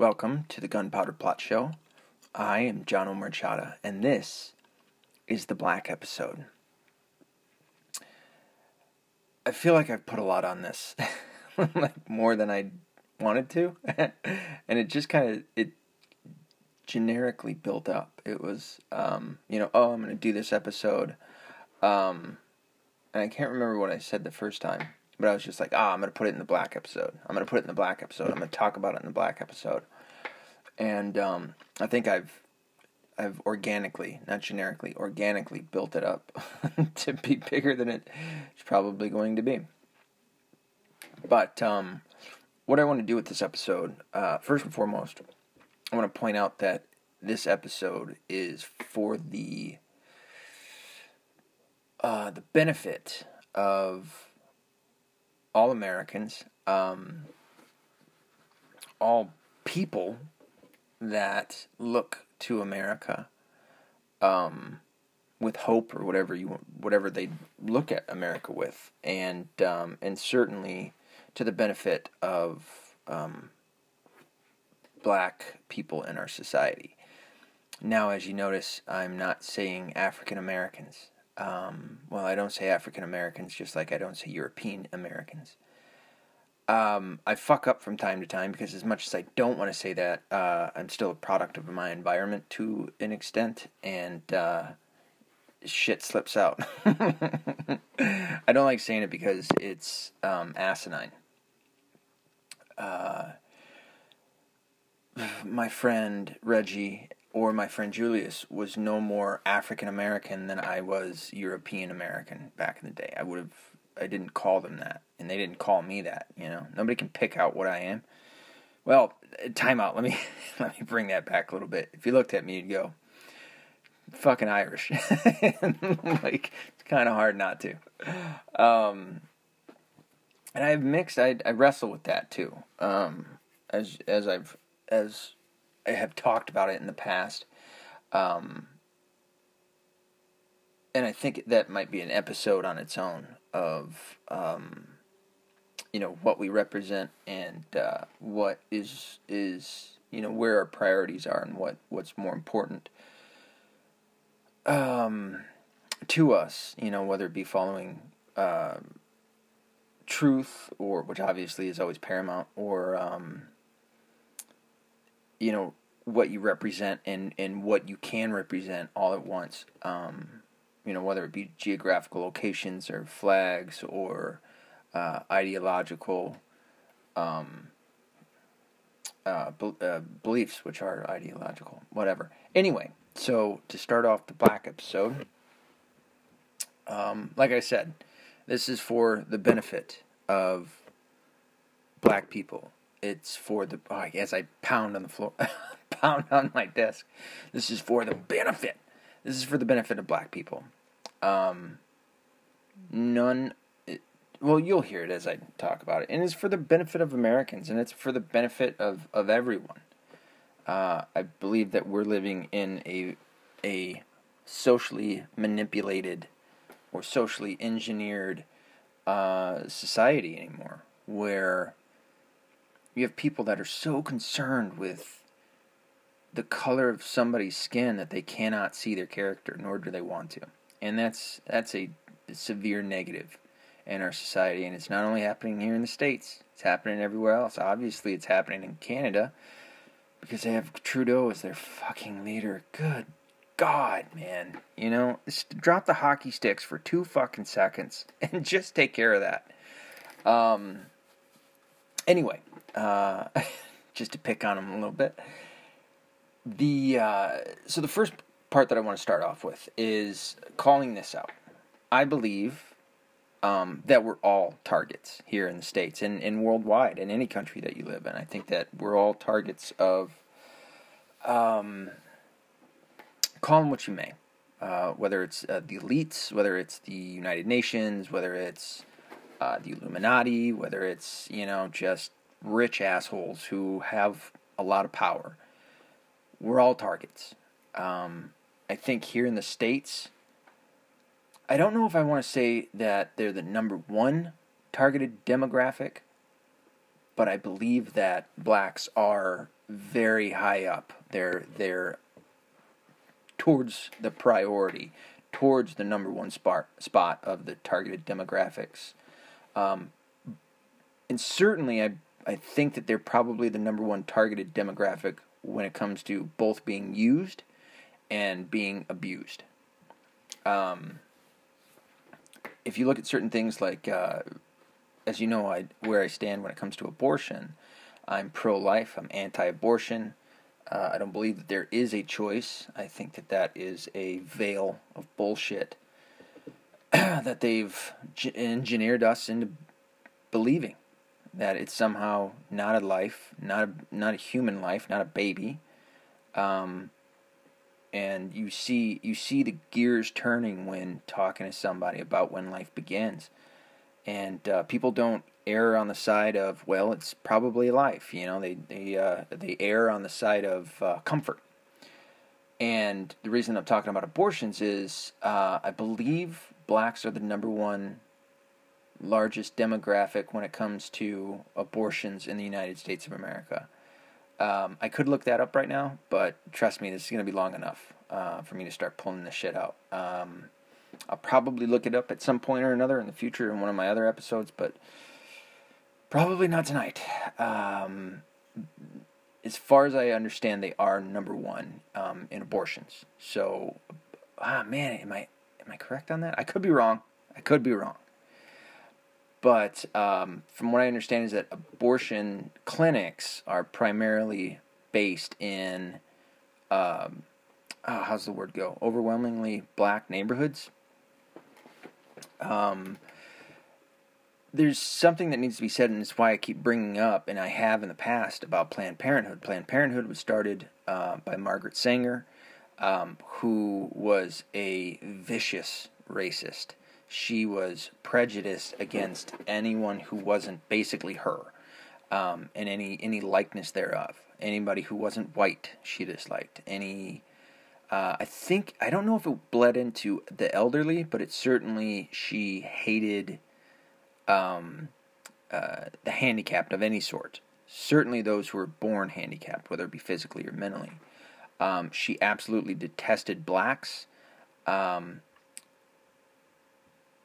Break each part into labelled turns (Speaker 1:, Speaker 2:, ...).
Speaker 1: Welcome to the Gunpowder Plot Show. I am John Omar Chada, and this is the Black episode. I feel like I've put a lot on this, like more than I wanted to, and it just kind of it generically built up. It was, um, you know, oh, I'm going to do this episode, um, and I can't remember what I said the first time but I was just like, ah, I'm gonna put it in the black episode. I'm gonna put it in the black episode. I'm gonna talk about it in the black episode. And um, I think I've I've organically, not generically, organically built it up to be bigger than it's probably going to be. But um, what I want to do with this episode, uh, first and foremost, I want to point out that this episode is for the uh, the benefit of all Americans, um, all people that look to America um, with hope or whatever you whatever they look at America with, and um, and certainly to the benefit of um, black people in our society. Now, as you notice, I'm not saying African Americans. Um, well, I don't say African Americans just like I don't say European Americans. Um, I fuck up from time to time because, as much as I don't want to say that, uh, I'm still a product of my environment to an extent, and uh, shit slips out. I don't like saying it because it's um, asinine. Uh, my friend Reggie or my friend Julius was no more African American than I was European American back in the day. I would have I didn't call them that, and they didn't call me that. You know, nobody can pick out what I am. Well, time out. Let me let me bring that back a little bit. If you looked at me, you'd go, "Fucking Irish." like it's kind of hard not to. Um, and I've mixed. I I wrestle with that too. Um, as as I've as have talked about it in the past. Um, and I think that might be an episode on its own of um, you know what we represent and uh, what is is you know where our priorities are and what what's more important um, to us. You know whether it be following uh, truth or which obviously is always paramount or um, you know what you represent and and what you can represent all at once. Um, you know, whether it be geographical locations or flags or uh, ideological um, uh, be- uh, beliefs, which are ideological, whatever. Anyway, so to start off the black episode, um, like I said, this is for the benefit of black people. It's for the, oh, I guess I pound on the floor, pound on my desk. This is for the benefit this is for the benefit of black people. Um, none. well, you'll hear it as I talk about it, and it's for the benefit of Americans, and it's for the benefit of of everyone. Uh, I believe that we're living in a a socially manipulated or socially engineered uh, society anymore, where you have people that are so concerned with the color of somebody's skin that they cannot see their character, nor do they want to. And that's that's a severe negative in our society, and it's not only happening here in the states; it's happening everywhere else. Obviously, it's happening in Canada because they have Trudeau as their fucking leader. Good God, man, you know, drop the hockey sticks for two fucking seconds and just take care of that. Um. Anyway, uh, just to pick on him a little bit the uh, so the first part that I want to start off with is calling this out. I believe um, that we're all targets here in the states and, and worldwide in any country that you live in. I think that we're all targets of um, call them what you may, uh, whether it's uh, the elites, whether it's the United Nations, whether it's uh, the Illuminati, whether it's you know just rich assholes who have a lot of power we're all targets. Um, I think here in the States, I don't know if I want to say that they're the number one targeted demographic, but I believe that blacks are very high up. They're they're towards the priority, towards the number one spot spot of the targeted demographics. Um, and certainly, I I think that they're probably the number one targeted demographic when it comes to both being used and being abused. Um, if you look at certain things like, uh, as you know, I, where I stand when it comes to abortion, I'm pro life, I'm anti abortion. Uh, I don't believe that there is a choice. I think that that is a veil of bullshit that they've engineered us into believing that it's somehow not a life, not a, not a human life, not a baby. Um, and you see you see the gears turning when talking to somebody about when life begins, and uh, people don't err on the side of well, it's probably life. You know, they they uh, they err on the side of uh, comfort. And the reason I'm talking about abortions is uh, I believe blacks are the number one largest demographic when it comes to abortions in the United States of America. Um, I could look that up right now, but trust me, this is going to be long enough uh, for me to start pulling this shit out. Um, I'll probably look it up at some point or another in the future in one of my other episodes, but probably not tonight. Um, as far as I understand, they are number one um, in abortions. So, ah, man, am I am I correct on that? I could be wrong. I could be wrong. But um, from what I understand, is that abortion clinics are primarily based in um, oh, how's the word go? Overwhelmingly black neighborhoods. Um, there's something that needs to be said, and it's why I keep bringing up, and I have in the past, about Planned Parenthood. Planned Parenthood was started uh, by Margaret Sanger, um, who was a vicious racist she was prejudiced against anyone who wasn't basically her, um, and any any likeness thereof. Anybody who wasn't white, she disliked. Any, uh, I think I don't know if it bled into the elderly, but it certainly she hated um, uh, the handicapped of any sort. Certainly those who were born handicapped, whether it be physically or mentally. Um, she absolutely detested blacks. Um,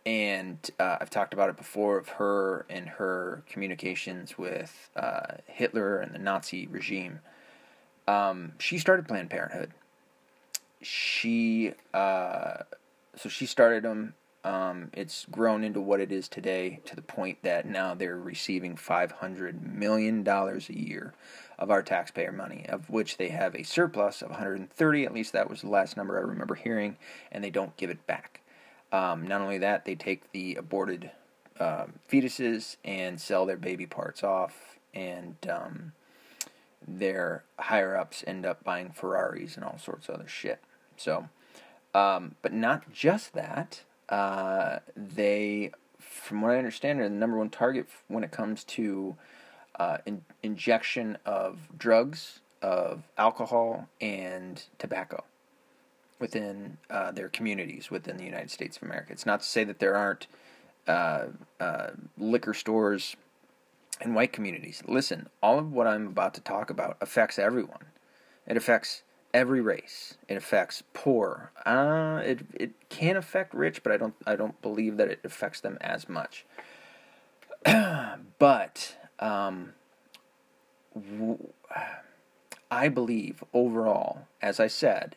Speaker 1: and uh, I've talked about it before of her and her communications with uh, Hitler and the Nazi regime. Um, she started Planned Parenthood. She uh, so she started them. Um, it's grown into what it is today to the point that now they're receiving five hundred million dollars a year of our taxpayer money, of which they have a surplus of 130. At least that was the last number I remember hearing, and they don't give it back. Um, not only that, they take the aborted um, fetuses and sell their baby parts off, and um, their higher ups end up buying Ferraris and all sorts of other shit. So, um, but not just that. Uh, they, from what I understand, are the number one target when it comes to uh, in- injection of drugs, of alcohol, and tobacco within uh, their communities within the United States of America. It's not to say that there aren't uh, uh, liquor stores in white communities. Listen, all of what I'm about to talk about affects everyone. It affects every race. It affects poor. Uh, it it can affect rich, but I don't I don't believe that it affects them as much. but um, w- I believe overall, as I said,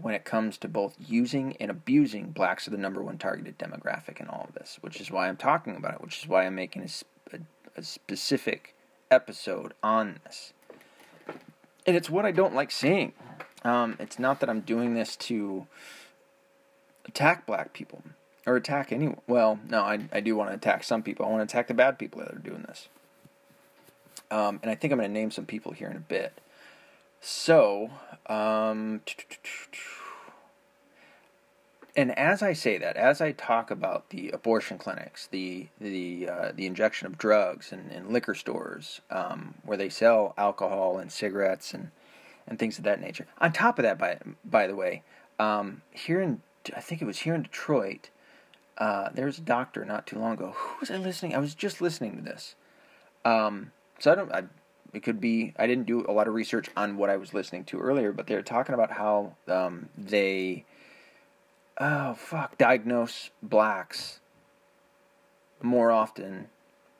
Speaker 1: when it comes to both using and abusing blacks are the number one targeted demographic in all of this, which is why I'm talking about it, which is why I'm making a, a, a specific episode on this. And it's what I don't like seeing. Um, it's not that I'm doing this to attack black people or attack anyone. Well, no, I, I do want to attack some people. I want to attack the bad people that are doing this. Um, and I think I'm going to name some people here in a bit. So, um, and as I say that, as I talk about the abortion clinics, the the uh, the injection of drugs and, and liquor stores um, where they sell alcohol and cigarettes and and things of that nature. On top of that, by by the way, um, here in I think it was here in Detroit, uh, there was a doctor not too long ago. Who was I listening? I was just listening to this. Um, So I don't. I, it could be. I didn't do a lot of research on what I was listening to earlier, but they're talking about how um, they. Oh fuck! Diagnose blacks more often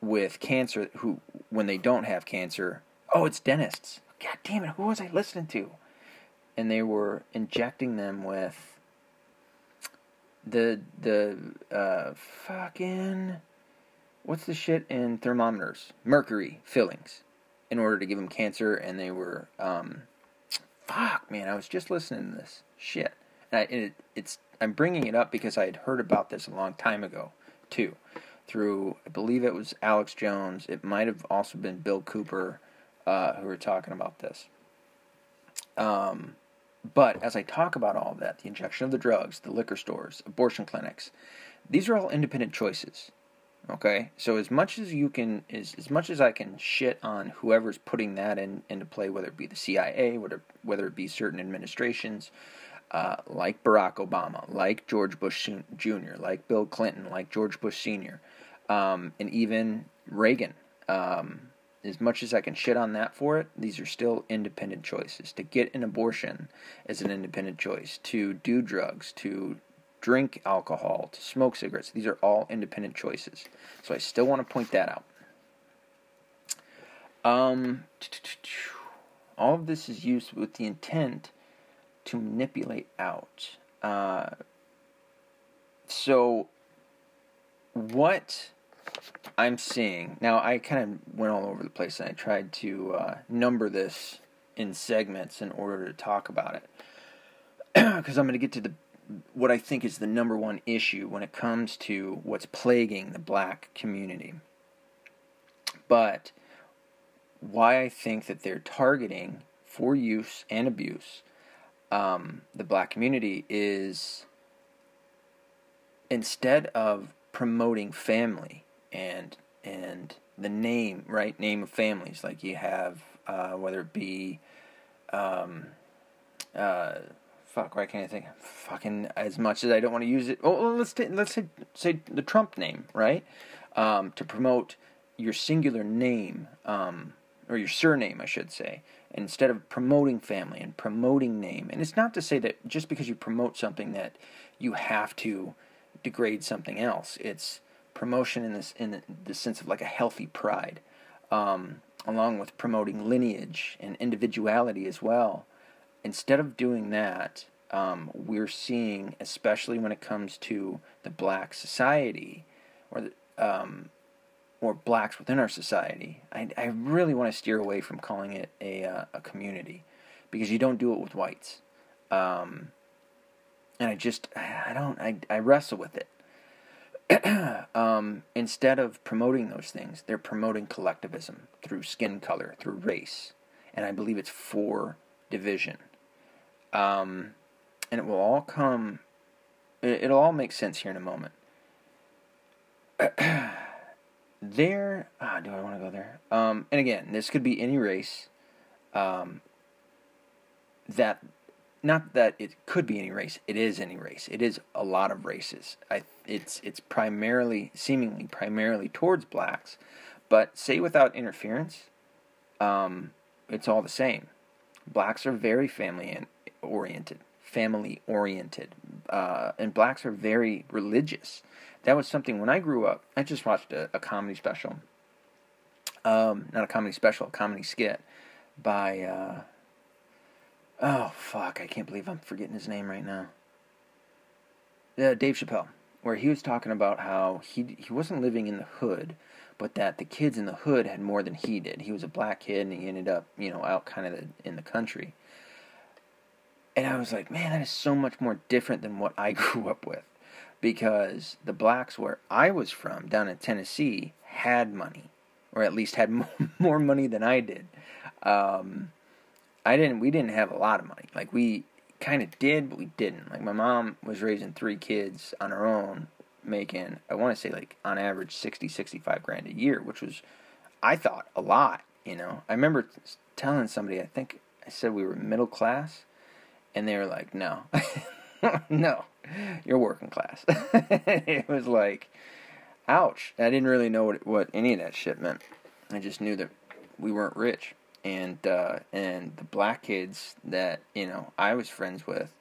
Speaker 1: with cancer who when they don't have cancer. Oh, it's dentists. God damn it! Who was I listening to? And they were injecting them with the the uh, fucking what's the shit in thermometers? Mercury fillings in order to give them cancer, and they were um, fuck man. I was just listening to this shit, and I, it, it's I'm bringing it up because I had heard about this a long time ago too, through I believe it was Alex Jones. It might have also been Bill Cooper uh, who were talking about this. Um, but as I talk about all of that, the injection of the drugs, the liquor stores, abortion clinics, these are all independent choices. Okay, so as much as you can, as, as much as I can shit on whoever's putting that in into play, whether it be the CIA, whether whether it be certain administrations, uh, like Barack Obama, like George Bush Jr., like Bill Clinton, like George Bush Sr., um, and even Reagan. Um, as much as I can shit on that for it, these are still independent choices. To get an abortion is an independent choice. To do drugs, to drink alcohol, to smoke cigarettes, these are all independent choices. So I still want to point that out. Um, all of this is used with the intent to manipulate out. Uh, so, what I'm seeing now. I kind of went all over the place and I tried to uh, number this in segments in order to talk about it because I'm going to get to the what I think is the number one issue when it comes to what's plaguing the black community. But why I think that they're targeting for use and abuse um, the black community is instead of promoting family and and the name, right? Name of families, like you have, uh, whether it be, um, uh, fuck, why can't I think? Fucking as much as I don't want to use it. Oh, let's t- let's say say the Trump name, right? Um, to promote your singular name, um, or your surname, I should say, instead of promoting family and promoting name. And it's not to say that just because you promote something that you have to degrade something else. It's promotion in this in the sense of like a healthy pride, um, along with promoting lineage and individuality as well. Instead of doing that, um, we're seeing, especially when it comes to the black society, or the, um, or blacks within our society. I, I really want to steer away from calling it a uh, a community, because you don't do it with whites. Um, and I just I don't I, I wrestle with it um, instead of promoting those things, they're promoting collectivism through skin color, through race, and I believe it's for division. Um, and it will all come. It, will all make sense here in a moment. there, ah, do I want to go there? Um, and again, this could be any race. Um, that not that it could be any race. It is any race. It is a lot of races. I, it's it's primarily, seemingly primarily towards blacks, but say without interference, um, it's all the same. Blacks are very family oriented, family oriented, uh, and blacks are very religious. That was something when I grew up. I just watched a, a comedy special. Um, not a comedy special, a comedy skit by. Uh, Oh fuck! I can't believe I'm forgetting his name right now. Uh, Dave Chappelle, where he was talking about how he he wasn't living in the hood, but that the kids in the hood had more than he did. He was a black kid, and he ended up you know out kind of in the country. And I was like, man, that is so much more different than what I grew up with, because the blacks where I was from, down in Tennessee, had money, or at least had more money than I did. Um, I didn't. We didn't have a lot of money. Like we kind of did, but we didn't. Like my mom was raising three kids on her own, making I want to say like on average 60, 65 grand a year, which was I thought a lot. You know, I remember telling somebody I think I said we were middle class, and they were like, "No, no, you're working class." it was like, ouch. I didn't really know what what any of that shit meant. I just knew that we weren't rich, and uh, and the black kids that you know I was friends with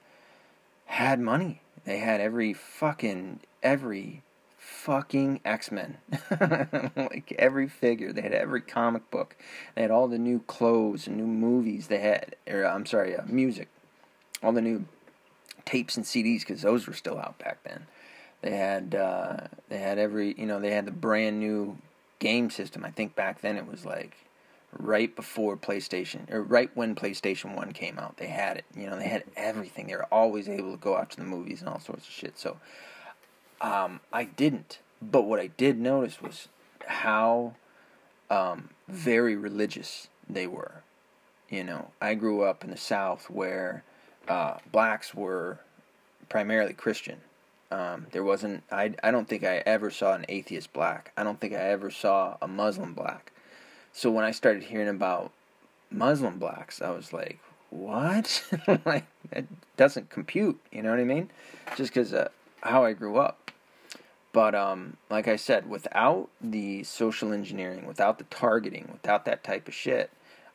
Speaker 1: had money. They had every fucking every fucking X Men, like every figure. They had every comic book. They had all the new clothes and new movies. They had, or I'm sorry, uh, music, all the new tapes and CDs because those were still out back then. They had uh, they had every you know they had the brand new game system. I think back then it was like right before PlayStation or right when PlayStation 1 came out. They had it. You know, they had everything. They were always able to go out to the movies and all sorts of shit. So um, I didn't. But what I did notice was how um, very religious they were. You know, I grew up in the South where uh, blacks were primarily Christian. Um, there wasn't. I. I don't think I ever saw an atheist black. I don't think I ever saw a Muslim black. So when I started hearing about Muslim blacks, I was like, "What? like that doesn't compute." You know what I mean? Just because uh, how I grew up. But um, like I said, without the social engineering, without the targeting, without that type of shit,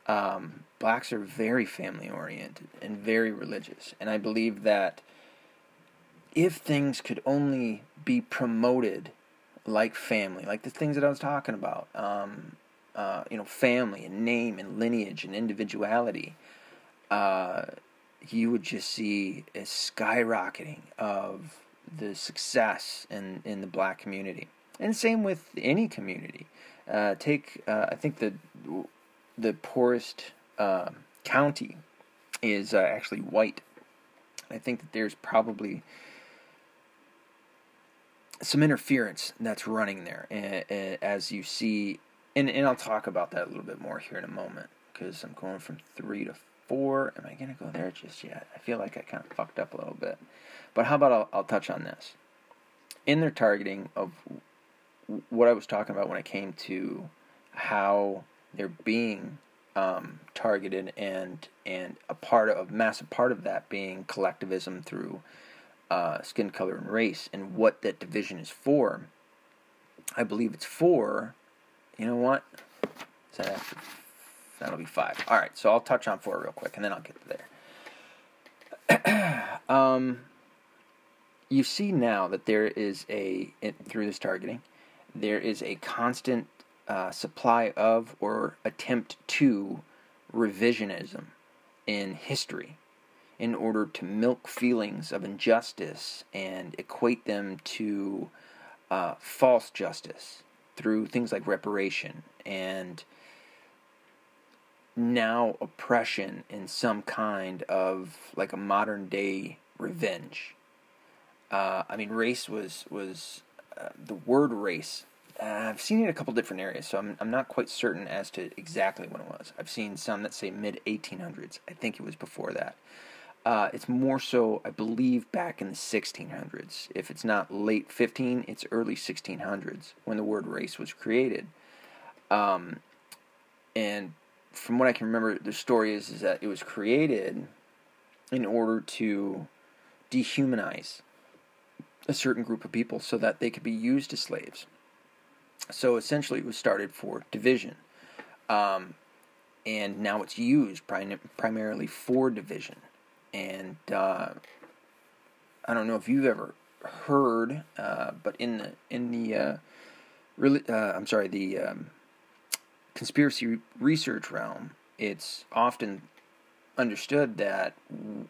Speaker 1: um, blacks are very family oriented and very religious. And I believe that if things could only be promoted like family, like the things that I was talking about, um, uh, you know, family and name and lineage and individuality, uh, you would just see a skyrocketing of the success in, in the black community. And same with any community. Uh, take, uh, I think the the poorest uh, county is uh, actually white. I think that there's probably some interference that's running there, as you see, and and I'll talk about that a little bit more here in a moment because I'm going from three to four. Am I gonna go there just yet? I feel like I kind of fucked up a little bit, but how about I'll, I'll touch on this in their targeting of what I was talking about when it came to how they're being um, targeted and and a part of a massive part of that being collectivism through uh, skin color and race and what that division is for. I believe it's for. You know what? That that'll be five. All right, so I'll touch on four real quick, and then I'll get there. um, you see now that there is a through this targeting, there is a constant uh, supply of or attempt to revisionism in history in order to milk feelings of injustice and equate them to uh, false justice through things like reparation and now oppression in some kind of like a modern day revenge. Uh, I mean, race was was uh, the word race I've seen it in a couple different areas, so I'm I'm not quite certain as to exactly when it was. I've seen some that say mid 1800s. I think it was before that. Uh, it's more so, I believe, back in the 1600s. If it's not late 15, it's early 1600s when the word race was created. Um, and from what I can remember, the story is, is that it was created in order to dehumanize a certain group of people so that they could be used as slaves. So essentially, it was started for division. Um, and now it's used prim- primarily for division. And uh, I don't know if you've ever heard, uh, but in the in the uh, really, uh, I'm sorry, the um, conspiracy research realm, it's often understood that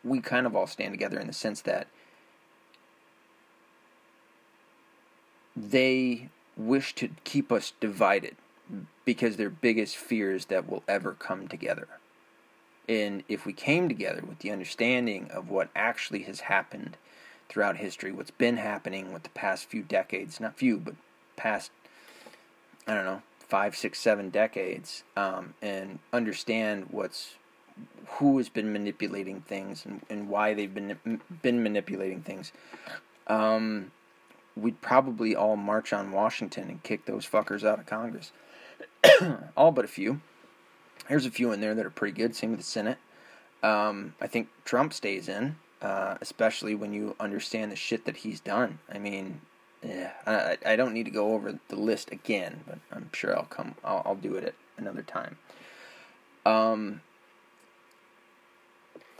Speaker 1: we kind of all stand together in the sense that they wish to keep us divided because their biggest fears that we'll ever come together. And if we came together with the understanding of what actually has happened throughout history, what's been happening with the past few decades, not few, but past, I don't know, five, six, seven decades, um, and understand what's who has been manipulating things and, and why they've been been manipulating things. Um, we'd probably all march on Washington and kick those fuckers out of Congress. all but a few. There's a few in there that are pretty good. Same with the Senate. Um, I think Trump stays in, uh, especially when you understand the shit that he's done. I mean, yeah, I, I don't need to go over the list again, but I'm sure I'll come. I'll, I'll do it at another time. Um,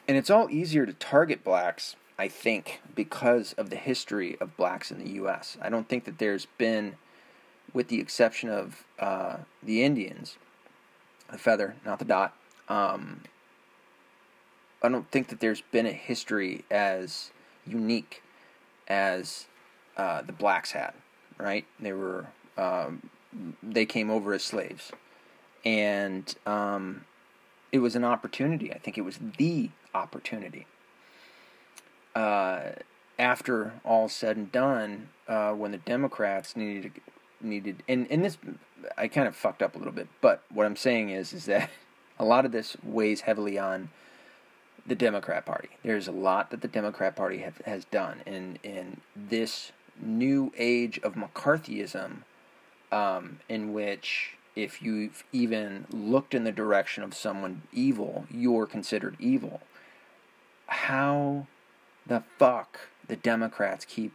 Speaker 1: and it's all easier to target blacks, I think, because of the history of blacks in the U.S. I don't think that there's been, with the exception of uh, the Indians, the feather, not the dot. Um, I don't think that there's been a history as unique as uh, the blacks had. Right? They were um, they came over as slaves, and um, it was an opportunity. I think it was the opportunity. Uh, after all said and done, uh, when the Democrats needed needed and, and this I kind of fucked up a little bit, but what I'm saying is is that a lot of this weighs heavily on the Democrat Party. There's a lot that the Democrat Party have, has done in in this new age of McCarthyism, um, in which if you've even looked in the direction of someone evil, you're considered evil. How the fuck the Democrats keep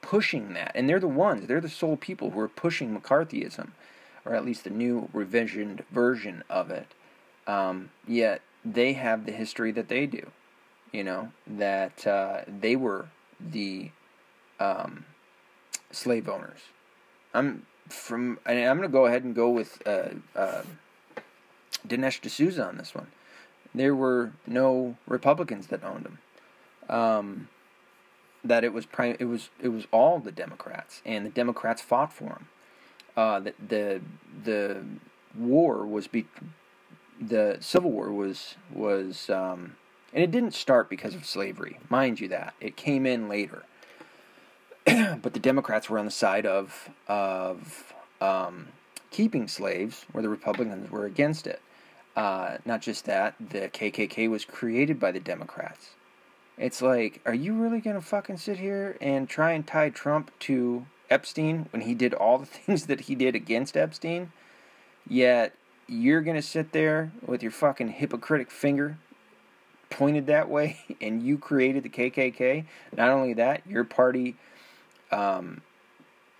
Speaker 1: pushing that? And they're the ones, they're the sole people who are pushing McCarthyism, or at least the new revisioned version of it. Um, yet they have the history that they do. You know, that uh, they were the um, slave owners. I'm from. and I'm going to go ahead and go with uh, uh, Dinesh D'Souza on this one. There were no Republicans that owned them. Um, that it was prim- it was it was all the Democrats, and the Democrats fought for them. Uh, the the the war was be- the Civil War was was um, and it didn't start because of slavery, mind you that it came in later. but the Democrats were on the side of of um, keeping slaves, where the Republicans were against it. Uh, not just that, the KKK was created by the Democrats. It's like, are you really gonna fucking sit here and try and tie Trump to Epstein when he did all the things that he did against Epstein? Yet you're gonna sit there with your fucking hypocritic finger pointed that way and you created the KKK. Not only that, your party um,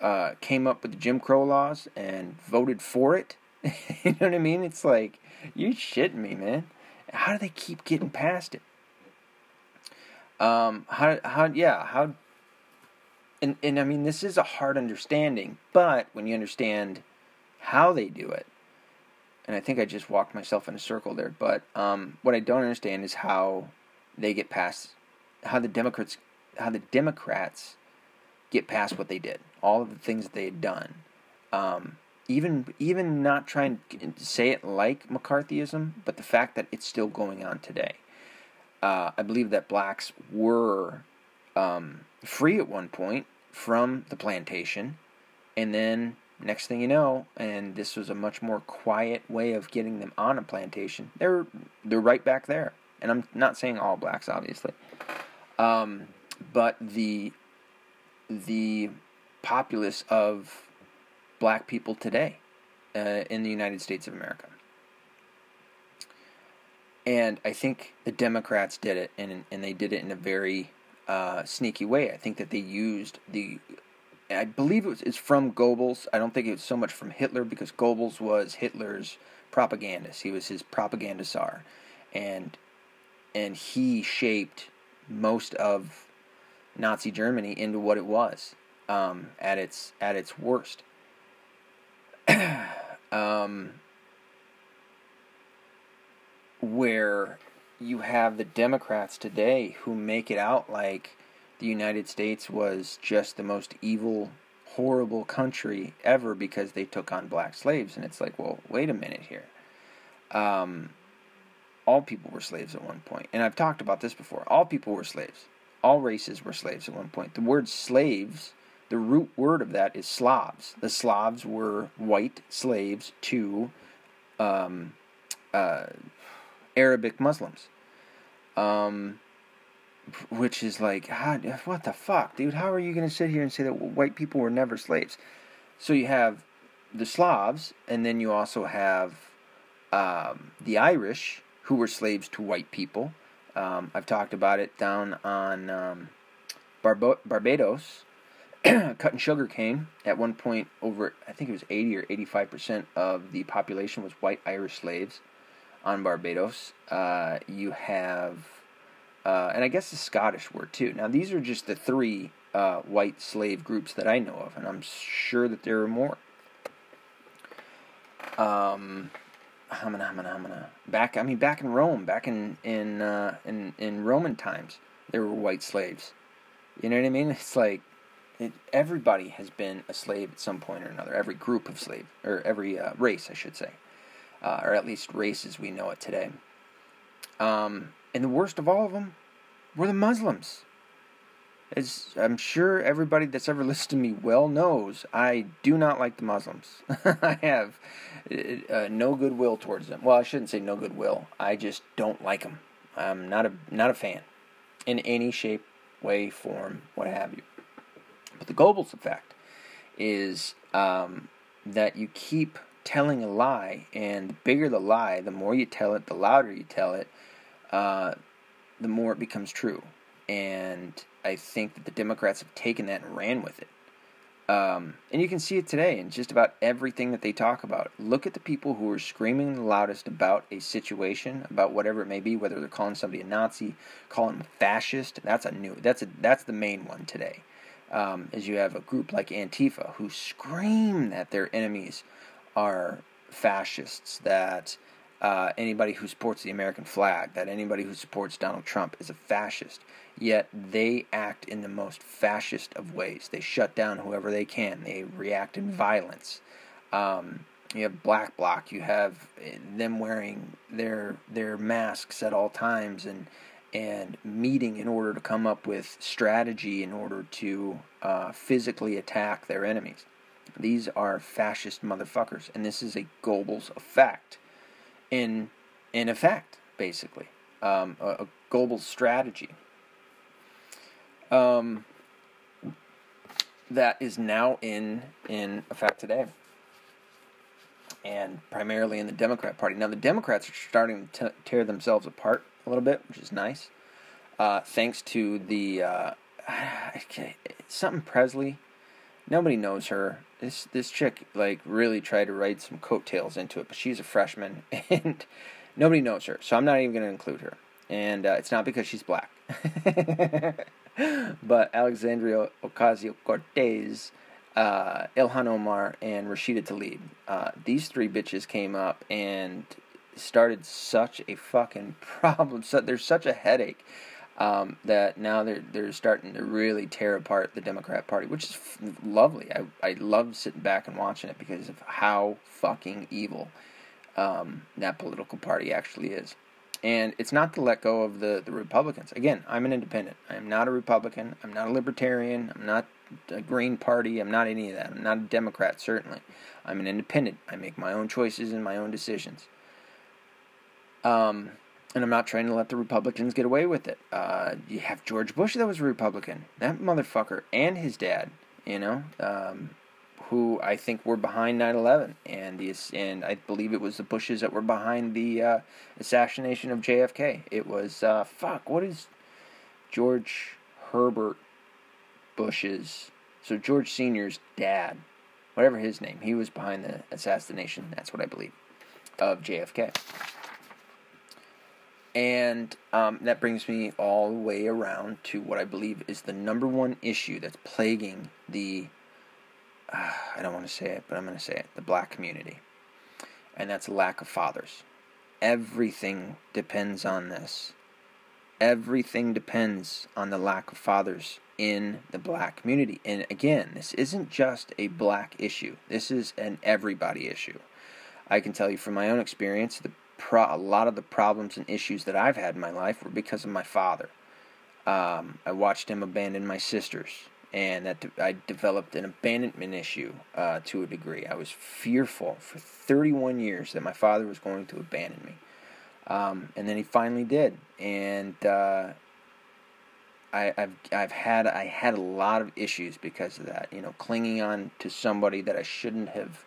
Speaker 1: uh, came up with the Jim Crow laws and voted for it. you know what I mean? It's like, you shitting me, man. How do they keep getting past it? Um, how, how, yeah, how, and, and I mean, this is a hard understanding, but when you understand how they do it, and I think I just walked myself in a circle there. But um, what I don't understand is how they get past how the Democrats how the Democrats get past what they did, all of the things that they had done. Um, even even not trying to say it like McCarthyism, but the fact that it's still going on today. Uh, I believe that blacks were um, free at one point from the plantation, and then next thing you know, and this was a much more quiet way of getting them on a plantation. They're they're right back there, and I'm not saying all blacks, obviously, um, but the the populace of black people today uh, in the United States of America. And I think the Democrats did it, and and they did it in a very uh, sneaky way. I think that they used the I believe it was it's from Goebbels. I don't think it was so much from Hitler because Goebbels was Hitler's propagandist. He was his propaganda czar, and and he shaped most of Nazi Germany into what it was um, at its at its worst. um, where you have the Democrats today who make it out like the United States was just the most evil, horrible country ever because they took on black slaves. And it's like, well, wait a minute here. Um, all people were slaves at one point. And I've talked about this before. All people were slaves. All races were slaves at one point. The word slaves, the root word of that is Slavs. The Slavs were white slaves to um, uh, Arabic Muslims. Um, which is like, what the fuck, dude? How are you going to sit here and say that white people were never slaves? So you have the Slavs, and then you also have um, the Irish, who were slaves to white people. Um, I've talked about it down on um, Barbo- Barbados, cutting sugar cane. At one point, over I think it was 80 or 85 percent of the population was white Irish slaves on Barbados. Uh, you have, uh, and I guess the Scottish were too. Now, these are just the three uh, white slave groups that I know of, and I'm sure that there are more. Um, hamana, hamana, hamana. Back, I mean, back in Rome, back in in uh, in in Roman times, there were white slaves. You know what I mean? It's like it, everybody has been a slave at some point or another. Every group of slave, or every uh, race, I should say, uh, or at least race as we know it today. Um, and the worst of all of them were the Muslims. As I'm sure everybody that's ever listened to me well knows, I do not like the Muslims. I have uh, uh, no goodwill towards them. Well, I shouldn't say no goodwill. I just don't like them. I'm not a not a fan in any shape, way, form, what have you. But the Goebbels effect is um, that you keep telling a lie, and the bigger the lie, the more you tell it, the louder you tell it, uh, the more it becomes true. And I think that the Democrats have taken that and ran with it. Um, and you can see it today in just about everything that they talk about. Look at the people who are screaming the loudest about a situation, about whatever it may be, whether they're calling somebody a Nazi, calling them fascist. That's a new. That's a that's the main one today. Um, is you have a group like Antifa who scream that their enemies are fascists, that uh, anybody who supports the American flag, that anybody who supports Donald Trump is a fascist. Yet they act in the most fascist of ways. They shut down whoever they can. They react in violence. Um, you have Black Bloc. You have them wearing their their masks at all times and and meeting in order to come up with strategy in order to uh, physically attack their enemies. These are fascist motherfuckers, and this is a Goebbels effect in in effect, basically, um, a, a, global strategy um, that is now in in effect today, and primarily in the Democrat Party. Now, the Democrats are starting to tear themselves apart a little bit, which is nice, uh, thanks to the uh, something Pressley. Nobody knows her this this chick like really tried to write some coattails into it, but she's a freshman and nobody knows her, so I'm not even going to include her. And uh, it's not because she's black, but Alexandria Ocasio Cortez, uh, Ilhan Omar, and Rashida Tlaib. Uh, these three bitches came up and started such a fucking problem. So there's such a headache um, that now they're they're starting to really tear apart the Democrat Party, which is f- lovely. I I love sitting back and watching it because of how fucking evil um, that political party actually is. And it's not to let go of the, the Republicans. Again, I'm an independent. I am not a Republican. I'm not a libertarian. I'm not a Green Party. I'm not any of that. I'm not a Democrat, certainly. I'm an independent. I make my own choices and my own decisions. Um, and I'm not trying to let the Republicans get away with it. Uh, you have George Bush that was a Republican. That motherfucker and his dad, you know, um, who I think were behind 9/11, and the and I believe it was the Bushes that were behind the uh, assassination of JFK. It was uh, fuck. What is George Herbert Bush's? So George Senior's dad, whatever his name, he was behind the assassination. That's what I believe of JFK. And um, that brings me all the way around to what I believe is the number one issue that's plaguing the, uh, I don't want to say it, but I'm going to say it, the black community. And that's lack of fathers. Everything depends on this. Everything depends on the lack of fathers in the black community. And again, this isn't just a black issue, this is an everybody issue. I can tell you from my own experience, the pro- a lot of the problems and issues that I've had in my life were because of my father. Um, I watched him abandon my sisters, and that de- I developed an abandonment issue uh, to a degree. I was fearful for 31 years that my father was going to abandon me, um, and then he finally did. And uh, I, have I've had I had a lot of issues because of that. You know, clinging on to somebody that I shouldn't have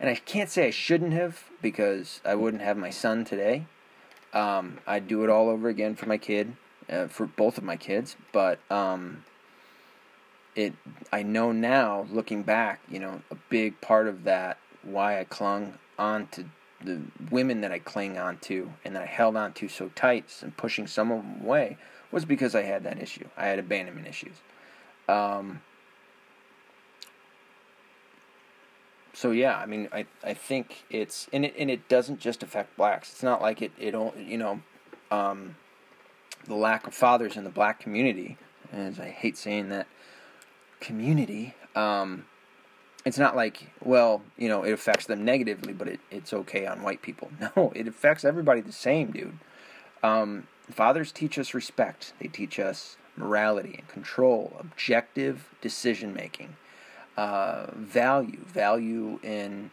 Speaker 1: and I can't say I shouldn't have because I wouldn't have my son today. Um, I'd do it all over again for my kid, uh, for both of my kids. But um, it, I know now, looking back, you know, a big part of that why I clung on to, the women that I cling on to and that I held on to so tight and pushing some of them away was because I had that issue. I had abandonment issues. Um, so yeah, I mean, I I think it's and it and it doesn't just affect blacks. It's not like it it don't you know, um, the lack of fathers in the black community, as I hate saying that community. Um, it's not like well you know it affects them negatively, but it, it's okay on white people. No, it affects everybody the same, dude. Um, fathers teach us respect. They teach us morality and control, objective decision making uh, value, value in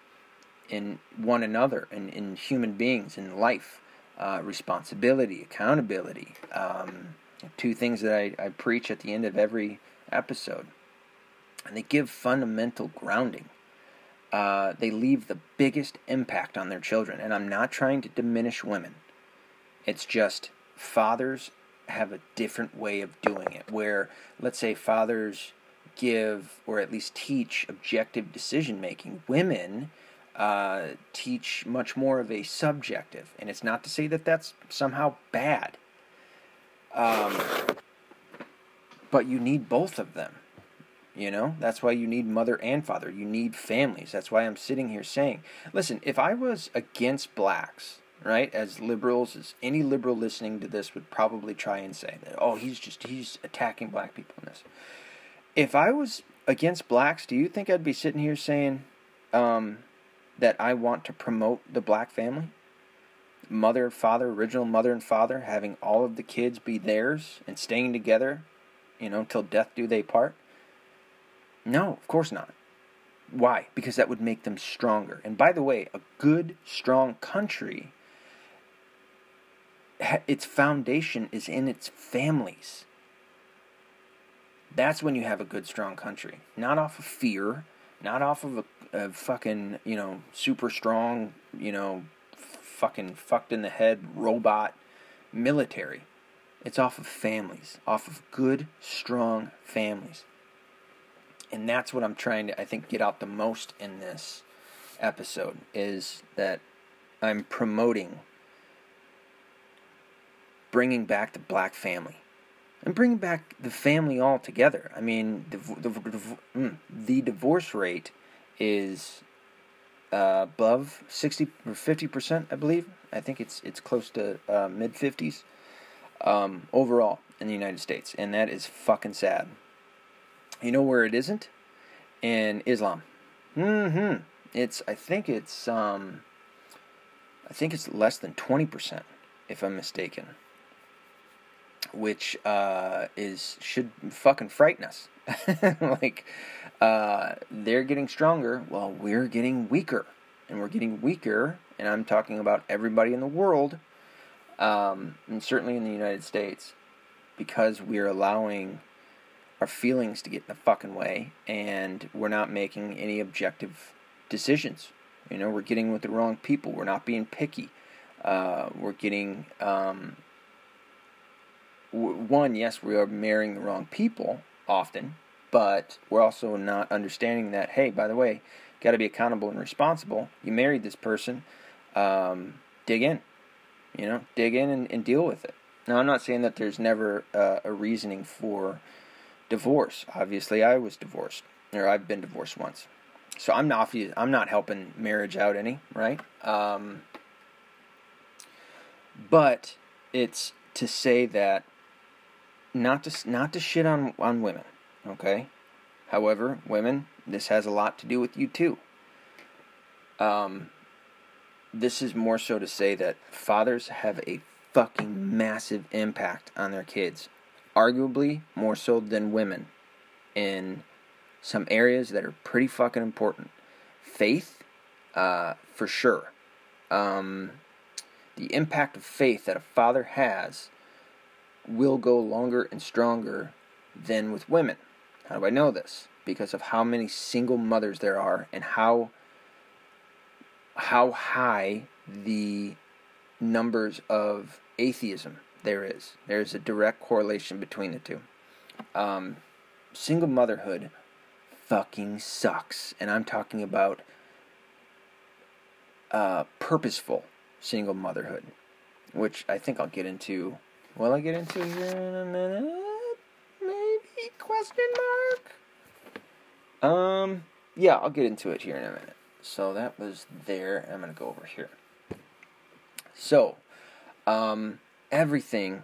Speaker 1: in one another, in, in human beings, in life, uh, responsibility, accountability. Um, two things that I, I preach at the end of every episode. And they give fundamental grounding. Uh, they leave the biggest impact on their children. And I'm not trying to diminish women. It's just fathers have a different way of doing it. Where, let's say, fathers give or at least teach objective decision making. Women uh, teach much more of a subjective, and it's not to say that that's somehow bad. Um, but you need both of them. You know, that's why you need mother and father. You need families. That's why I'm sitting here saying, listen, if I was against blacks, right, as liberals, as any liberal listening to this would probably try and say that, oh, he's just, he's attacking black people in this if I was against blacks, do you think I'd be sitting here saying um, that I want to promote the black family? Mother, father, original mother and father, having all of the kids be theirs and staying together, you know, till death do they part? No, of course not. Why? Because that would make them stronger. And by the way, a good, strong country, its foundation is in its families. That's when you have a good, strong country. Not off of fear, not off of a, a fucking, you know, super strong, you know, fucking fucked in the head robot military. It's off of families, off of good, strong families. And that's what I'm trying to, I think, get out the most in this episode is that I'm promoting bringing back the black family and bringing back the family all together. I mean, the the, the, mm, divorce rate is uh, above sixty or fifty percent, I believe. I think it's it's close to uh, mid fifties um, overall in the United States, and that is fucking sad. You know where it isn't? In Islam. Mm-hmm. It's I think it's um I think it's less than twenty percent, if I'm mistaken which uh, is should fucking frighten us. like uh, they're getting stronger while we're getting weaker, and we're getting weaker. And I'm talking about everybody in the world, um, and certainly in the United States, because we're allowing our feelings to get in the fucking way, and we're not making any objective decisions. You know, we're getting with the wrong people. We're not being picky. Uh, we're getting um, one, yes, we are marrying the wrong people often, but we're also not understanding that, hey, by the way, got to be accountable and responsible. You married this person, um, dig in, you know, dig in and, and, deal with it. Now, I'm not saying that there's never uh, a reasoning for divorce. Obviously, I was divorced, or I've been divorced once, so I'm not I'm not helping marriage out any, right? Um, but it's to say that not to not to shit on on women, okay? However, women, this has a lot to do with you too. Um, this is more so to say that fathers have a fucking massive impact on their kids, arguably more so than women, in some areas that are pretty fucking important. Faith, uh, for sure. Um, the impact of faith that a father has will go longer and stronger than with women. How do I know this? Because of how many single mothers there are and how how high the numbers of atheism there is. There's a direct correlation between the two. Um, single motherhood fucking sucks. And I'm talking about uh, purposeful single motherhood, which I think I'll get into. Will I get into here in a minute? Maybe question mark. Um, yeah, I'll get into it here in a minute. So that was there. I'm gonna go over here. So, um, everything.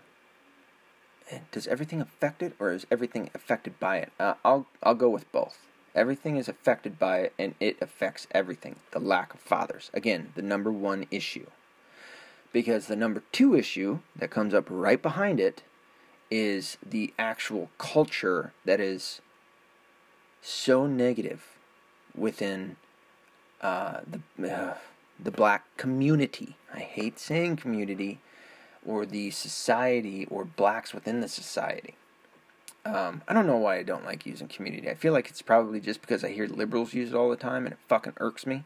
Speaker 1: Does everything affect it, or is everything affected by it? Uh, I'll I'll go with both. Everything is affected by it, and it affects everything. The lack of fathers. Again, the number one issue. Because the number two issue that comes up right behind it is the actual culture that is so negative within uh, the uh, the black community. I hate saying community, or the society, or blacks within the society. Um, I don't know why I don't like using community. I feel like it's probably just because I hear liberals use it all the time and it fucking irks me.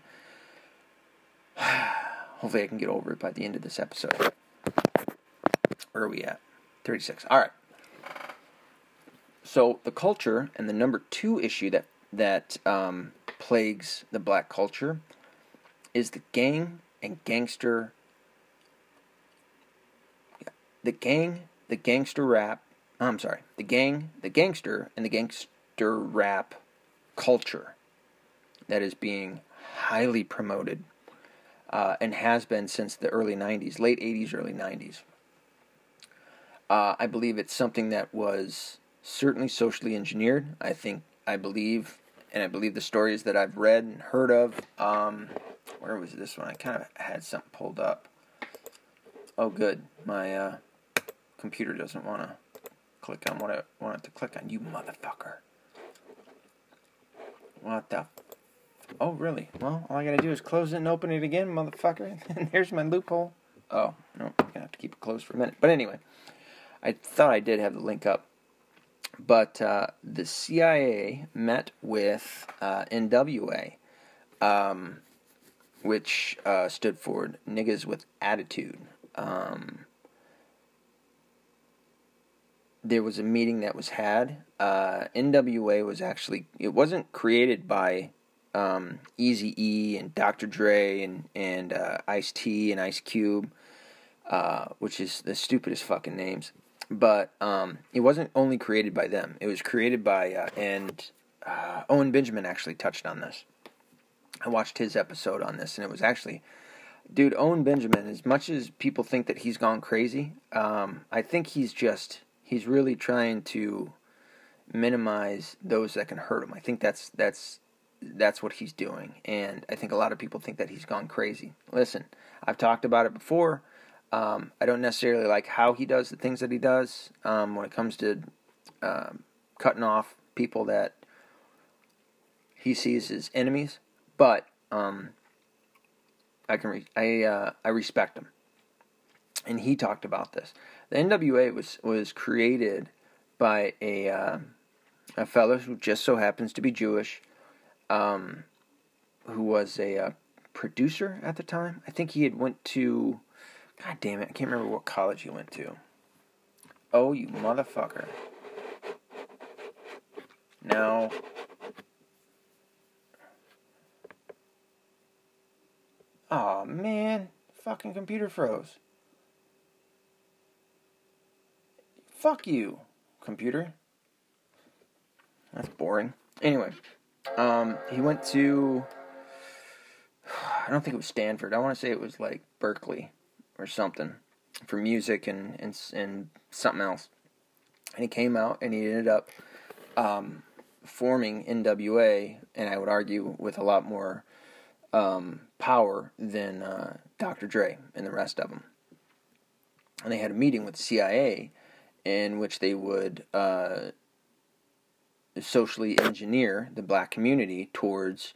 Speaker 1: Hopefully, I can get over it by the end of this episode. Where are we at? 36. All right. So, the culture and the number two issue that, that um, plagues the black culture is the gang and gangster. The gang, the gangster rap, I'm sorry, the gang, the gangster, and the gangster rap culture that is being highly promoted uh, and has been since the early 90s, late 80s, early 90s. Uh, I believe it's something that was certainly socially engineered. I think, I believe, and I believe the stories that I've read and heard of. Um, where was this one? I kind of had something pulled up. Oh, good. My uh, computer doesn't want to click on what I want it to click on. You motherfucker. What the? Oh, really? Well, all I gotta do is close it and open it again, motherfucker. And here's my loophole. Oh, no, I'm gonna have to keep it closed for a minute. But anyway, I thought I did have the link up. But uh, the CIA met with uh, NWA, um, which uh, stood for Niggas with Attitude. Um, there was a meeting that was had. Uh, NWA was actually it wasn't created by um, Easy E and Dr. Dre and and uh, Ice T and Ice Cube, uh, which is the stupidest fucking names. But um, it wasn't only created by them. It was created by uh, and uh, Owen Benjamin actually touched on this. I watched his episode on this, and it was actually dude, Owen Benjamin, as much as people think that he's gone crazy, um, I think he's just he's really trying to minimize those that can hurt him. I think that's that's that's what he's doing, and I think a lot of people think that he's gone crazy. Listen, I've talked about it before. Um, I don't necessarily like how he does the things that he does um, when it comes to uh, cutting off people that he sees as enemies, but um, I can re- I uh, I respect him, and he talked about this. The NWA was was created by a uh, a fellow who just so happens to be Jewish, um, who was a uh, producer at the time. I think he had went to, God damn it, I can't remember what college he went to. Oh, you motherfucker! Now. Oh man, fucking computer froze. Fuck you, computer. That's boring. Anyway, um, he went to. I don't think it was Stanford. I want to say it was like Berkeley or something for music and, and, and something else. And he came out and he ended up um, forming NWA, and I would argue with a lot more um, power than uh, Dr. Dre and the rest of them. And they had a meeting with CIA in which they would uh, socially engineer the black community towards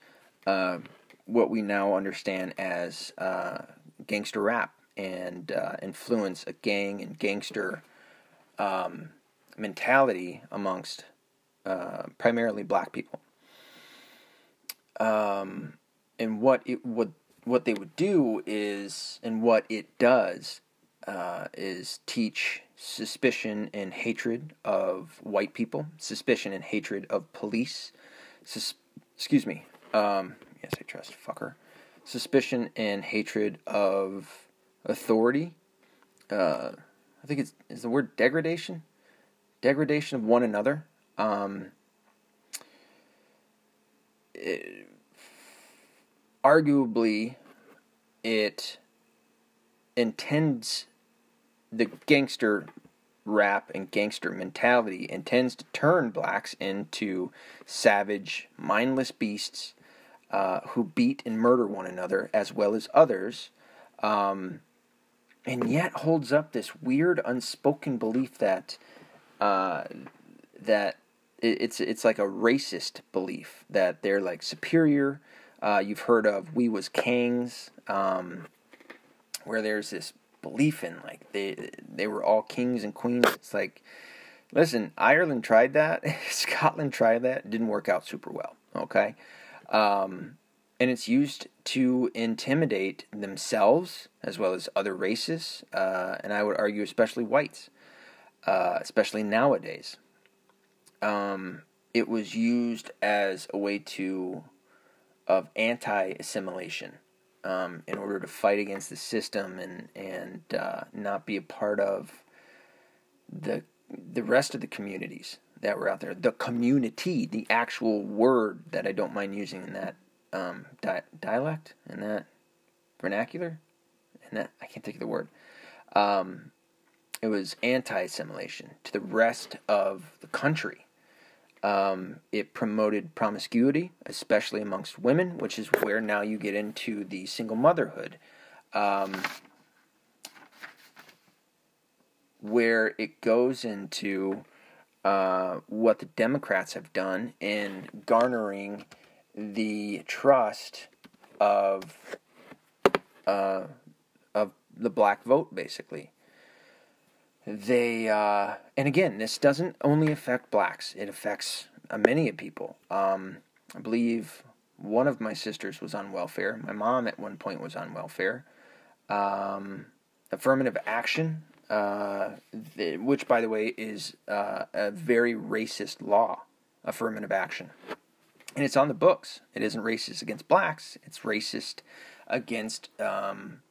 Speaker 1: uh, what we now understand as uh, gangster rap and uh, influence a gang and gangster um, mentality amongst uh, primarily black people. Um, and what it would what they would do is, and what it does, uh, is teach suspicion and hatred of white people, suspicion and hatred of police, sus- excuse me, um, yes, I trust fucker, suspicion and hatred of authority. Uh, I think it's is the word degradation, degradation of one another. Um, it, arguably, it intends the gangster rap and gangster mentality intends to turn blacks into savage, mindless beasts uh, who beat and murder one another as well as others, um, and yet holds up this weird, unspoken belief that uh, that it's it's like a racist belief that they're like superior. Uh, you've heard of we was kings, um, where there's this belief in like they they were all kings and queens. It's like, listen, Ireland tried that, Scotland tried that, didn't work out super well. Okay, um, and it's used to intimidate themselves as well as other races, uh, and I would argue especially whites, uh, especially nowadays. Um, it was used as a way to of anti-assimilation um, in order to fight against the system and and uh, not be a part of the the rest of the communities that were out there. The community, the actual word that I don't mind using in that um, di- dialect, in that vernacular, and that I can't think of the word. Um, it was anti-assimilation to the rest of the country um, it promoted promiscuity, especially amongst women, which is where now you get into the single motherhood, um, where it goes into uh, what the Democrats have done in garnering the trust of uh, of the black vote, basically they uh, and again this doesn't only affect blacks it affects uh, many people. Um, i believe one of my sisters was on welfare. My mom at one point was on welfare. Um, affirmative action uh, which by the way is uh, a very racist law affirmative action. And it's on the books. It isn't racist against blacks. It's racist against um,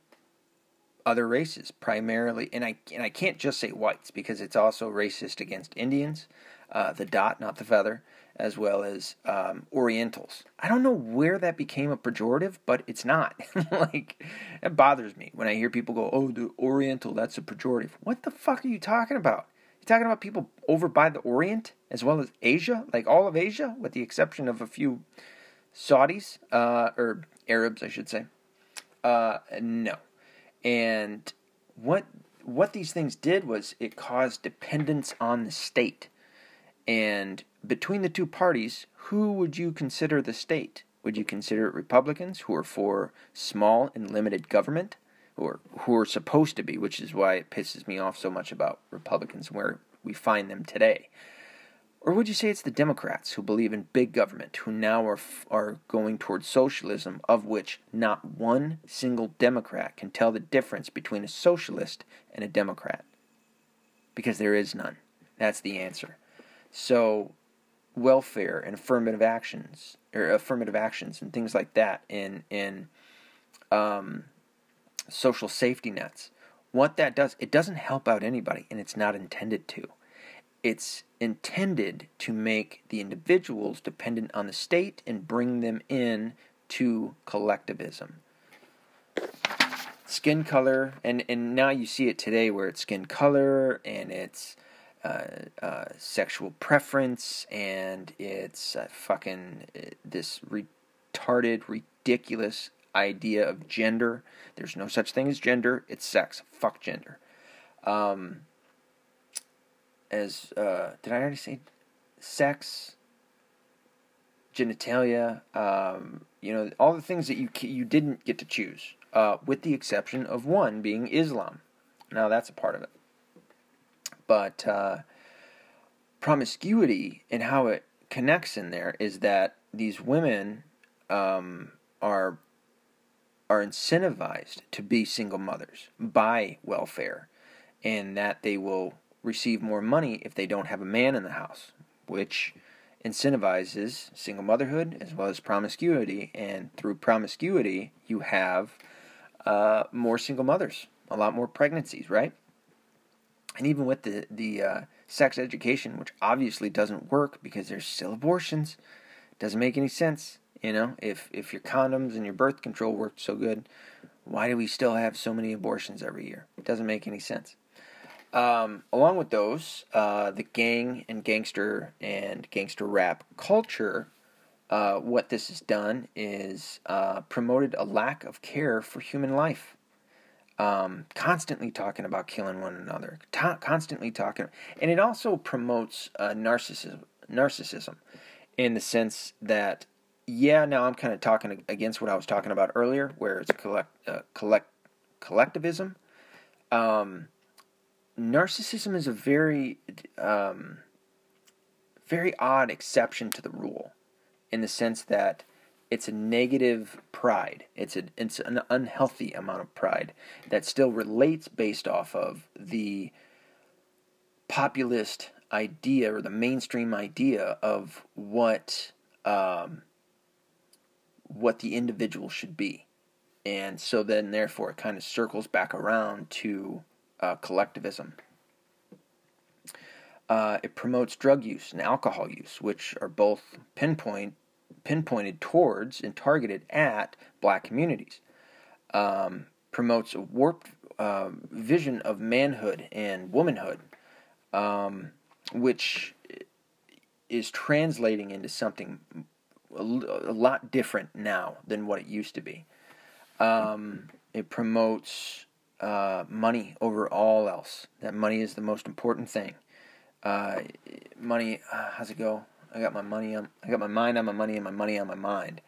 Speaker 1: other races primarily, and I and I can't just say whites because it's also racist against Indians, uh, the dot not the feather, as well as um, Orientals. I don't know where that became a pejorative, but it's not. like it bothers me when I hear people go, "Oh, the Oriental, that's a pejorative." What the fuck are you talking about? You talking about people over by the Orient as well as Asia, like all of Asia, with the exception of a few Saudis uh, or Arabs, I should say. Uh, no, and what what these things did was it caused dependence on the state. And between the two parties, who would you consider the state? Would you consider it Republicans who are for small and limited government, or who are supposed to be, which is why it pisses me off so much about Republicans where we find them today. Or would you say it's the Democrats who believe in big government, who now are, are going towards socialism, of which not one single Democrat can tell the difference between a socialist and a Democrat? Because there is none. That's the answer. So, welfare and affirmative actions, or affirmative actions and things like that, in, in um, social safety nets, what that does, it doesn't help out anybody, and it's not intended to. It's intended to make the individuals dependent on the state and bring them in to collectivism. Skin color, and, and now you see it today where it's skin color and it's uh, uh, sexual preference and it's uh, fucking uh, this retarded, ridiculous idea of gender. There's no such thing as gender, it's sex. Fuck gender. Um, as uh, did I already say sex, genitalia, um, you know, all the things that you you didn't get to choose, uh, with the exception of one being Islam. Now that's a part of it, but uh, promiscuity and how it connects in there is that these women um, are are incentivized to be single mothers by welfare, and that they will receive more money if they don't have a man in the house, which incentivizes single motherhood as well as promiscuity, and through promiscuity, you have uh, more single mothers, a lot more pregnancies, right? And even with the the uh, sex education, which obviously doesn't work because there's still abortions, doesn't make any sense. You know, if if your condoms and your birth control worked so good, why do we still have so many abortions every year? It doesn't make any sense. Um, along with those, uh, the gang and gangster and gangster rap culture, uh, what this has done is uh, promoted a lack of care for human life. Um, constantly talking about killing one another, ta- constantly talking, and it also promotes uh, narcissism. Narcissism, in the sense that, yeah, now I'm kind of talking against what I was talking about earlier, where it's collect, uh, collect, collectivism. Um, narcissism is a very um, very odd exception to the rule in the sense that it's a negative pride. It's a it's an unhealthy amount of pride that still relates based off of the populist idea or the mainstream idea of what um, what the individual should be. And so then therefore it kind of circles back around to uh, collectivism. Uh, it promotes drug use and alcohol use, which are both pinpoint pinpointed towards and targeted at black communities. Um, promotes a warped uh, vision of manhood and womanhood, um, which is translating into something a, lot different now than what it used to be. Um, it promotes uh, money over all else. That money is the most important thing. Uh, money, uh, how's it go? I got my money on. I got my mind on my money and my money on my mind.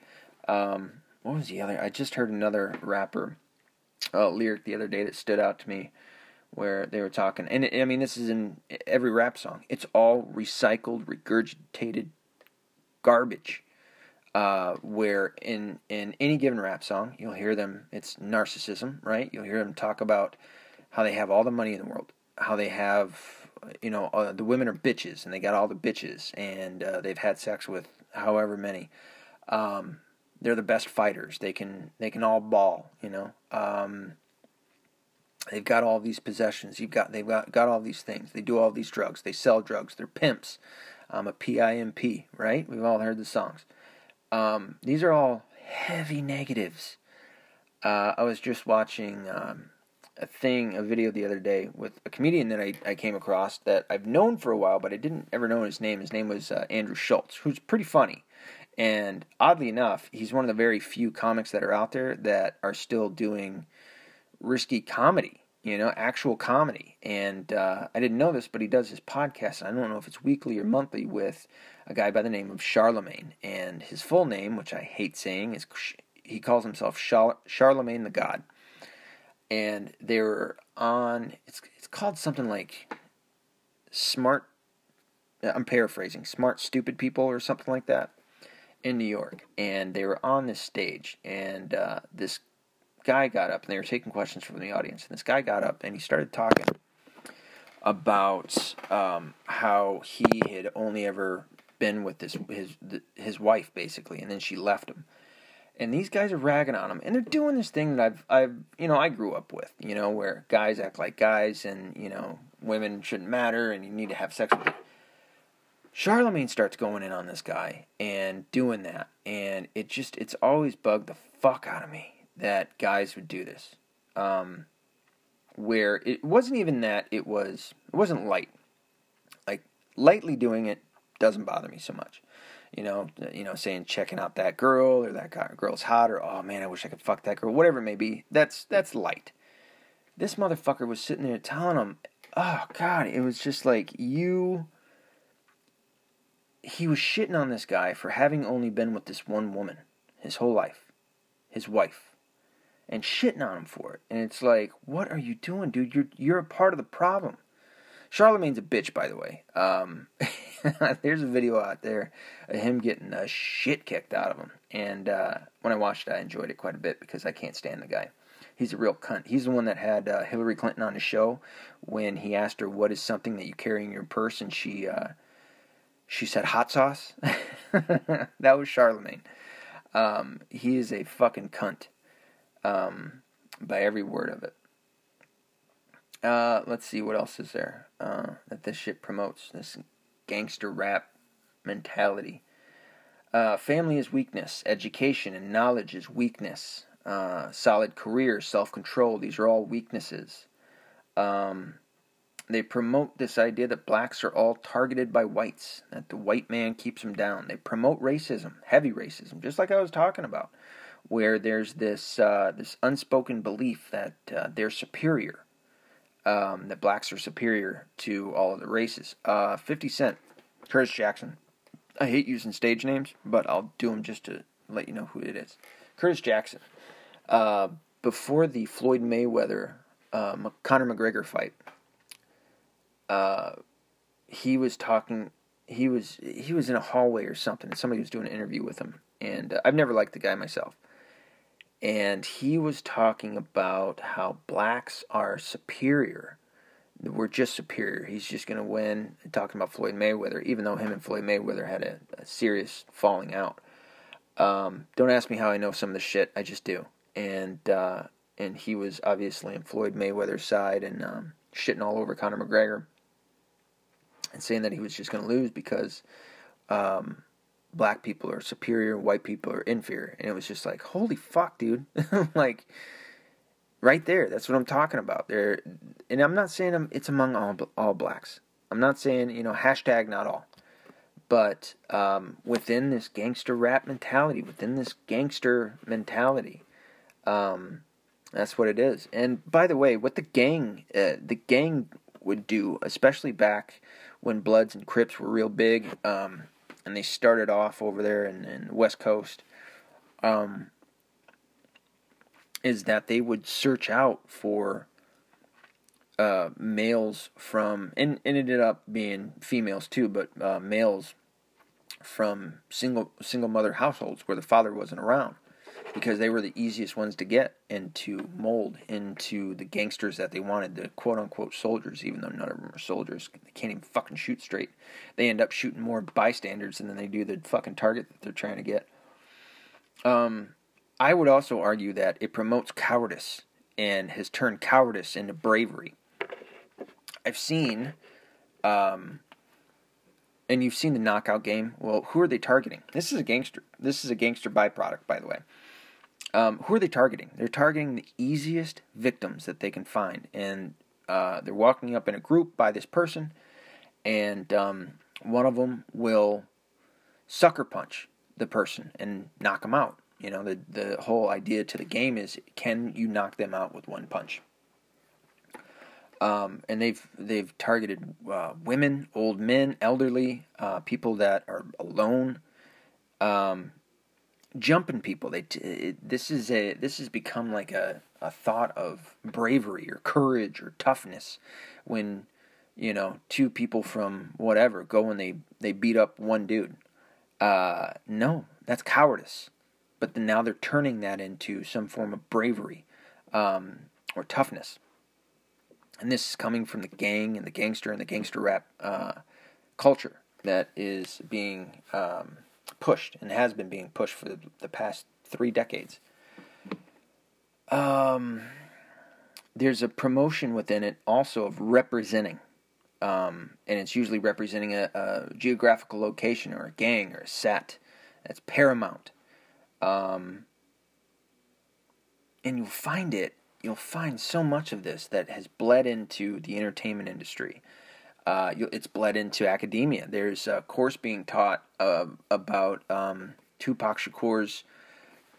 Speaker 1: Um, what was the other? I just heard another rapper uh, lyric the other day that stood out to me, where they were talking, and it, I mean this is in every rap song. It's all recycled, regurgitated garbage uh, where in in any given rap song you'll hear them it's narcissism right? You'll hear them talk about how they have all the money in the world how they have you know uh, the women are bitches and they got all the bitches and uh, they've had sex with however many. Um, they're the best fighters. They can they can all ball you know? Um, they've got all these possessions. You've got they've got, got all these things. They do all these drugs. They sell drugs. They're pimps. I'm a pimp right? We've all heard the songs um, these are all heavy negatives. Uh, I was just watching um, a thing, a video the other day with a comedian that I, I came across that I've known for a while, but I didn't ever know his name. His name was uh, Andrew Schulz, who's pretty funny. And oddly enough, he's one of the very few comics that are out there that are still doing risky comedy you know, actual comedy. And uh, I didn't know this, but he does his podcast. I don't know if it's weekly or monthly with a guy by the name of Charlamagne. And his full name, which I hate saying, is he calls himself Char- Charlamagne the God. And they were on, it's, it's called something like Smart, I'm paraphrasing, Smart Stupid People or something like that in New York. And they were on this stage. And uh, this guy got up and they were taking questions from the audience. And this guy got up and he started talking about um, how he had only ever been with this his his wife basically, and then she left him. And these guys are ragging on him, and they're doing this thing that I've I've you know I grew up with, you know, where guys act like guys, and you know women shouldn't matter, and you need to have sex with. Them. Charlamagne starts going in on this guy and doing that, and it just it's always bugged the fuck out of me that guys would do this. Um, where it wasn't even that it was it wasn't light. Like lightly doing it doesn't bother me so much. You know, you know, saying checking out that girl or that guy, girl's hot or oh man, I wish I could fuck that girl, whatever it may be. That's that's light. This motherfucker was sitting there telling him, oh god, it was just like you. He was shitting on this guy for having only been with this one woman his whole life, his wife and shitting on him for it. And it's like, what are you doing, dude? You're you're a part of the problem. Charlamagne's a bitch, by the way. Um, there's a video out there of him getting the shit kicked out of him, and uh, when I watched it, I enjoyed it quite a bit because I can't stand the guy. He's a real cunt. He's the one that had uh, Hillary Clinton on his show when he asked her, "What is something that you carry in your purse?" and she uh, she said hot sauce. that was Charlamagne. Um, he is a fucking cunt. Um, by every word of it. Uh, let's see what else is there uh, that this shit promotes. This gangster rap mentality. Uh, family is weakness. Education and knowledge is weakness. Uh, solid career, self control. These are all weaknesses. Um, they promote this idea that blacks are all targeted by whites, that the white man keeps them down. They promote racism, heavy racism, just like I was talking about, where there's this uh, this unspoken belief that uh, they're superior, um, that blacks are superior to all of the races. Uh, 50 Cent, Curtis Jackson. I hate using stage names, but I'll do them just to let you know who it is. Curtis Jackson. Uh, before the Floyd Mayweather uh, Conor McGregor fight, uh, he was talking. He was he was in a hallway or something, and somebody was doing an interview with him. And uh, I've never liked the guy myself. And he was talking about how blacks are superior. We're just superior. He's just going to win. Talking about Floyd Mayweather, even though him and Floyd Mayweather had a, a serious falling out. Um, don't ask me how I know some of the shit. I just do. And uh, and he was obviously on Floyd Mayweather's side and um, shitting all over Conor McGregor and saying that he was just going to lose because um, black people are superior, white people are inferior, and it was just like, holy fuck, dude, like right there. That's what I'm talking about. There, and I'm not saying I'm, it's among all all blacks. I'm not saying you know hashtag not all, but um, within this gangster rap mentality, within this gangster mentality, um, that's what it is. And by the way, what the gang, uh, the gang would do, especially back when Bloods and Crips were real big, um, and they started off over there in, in the West Coast, um, is that they would search out for uh, males from, and, and ended up being females too, but uh, males from single single mother households where the father wasn't around because they were the easiest ones to get and to mold into the gangsters that they wanted, the quote unquote soldiers, even though none of them are soldiers. They can't even fucking shoot straight. They end up shooting more bystanders than they do the fucking target that they're trying to get. Um, I would also argue that it promotes cowardice and has turned cowardice into bravery. I've seen, um, and you've seen the knockout game. Well, who are they targeting? This is a gangster. This is a gangster byproduct, by the way. Um, who are they targeting? They're targeting the easiest victims that they can find, and uh, they're walking up in a group by this person, and um, one of them will sucker punch the person and knock them out. You know, the the whole idea to the game is can you knock them out with one punch? Um, and they've they've targeted uh, women, old men, elderly, uh, people that are alone. Um, jumping people. They it, this is a this has become like a a thought of bravery or courage or toughness when you know two people from whatever go and they they beat up one dude. Uh, no, that's cowardice. But then now they're turning that into some form of bravery um, or toughness. And this is coming from the gang and the gangster and the gangster rap uh, culture that is being um, pushed and has been being pushed for the, past three decades. Um, there's a promotion within it also of representing. Um, and it's usually representing a, a, geographical location or a gang or a set. That's paramount. Um, and you'll find it, you'll find so much of this that has bled into the entertainment industry uh, it's bled into academia. There's a course being taught uh, about um, Tupac Shakur's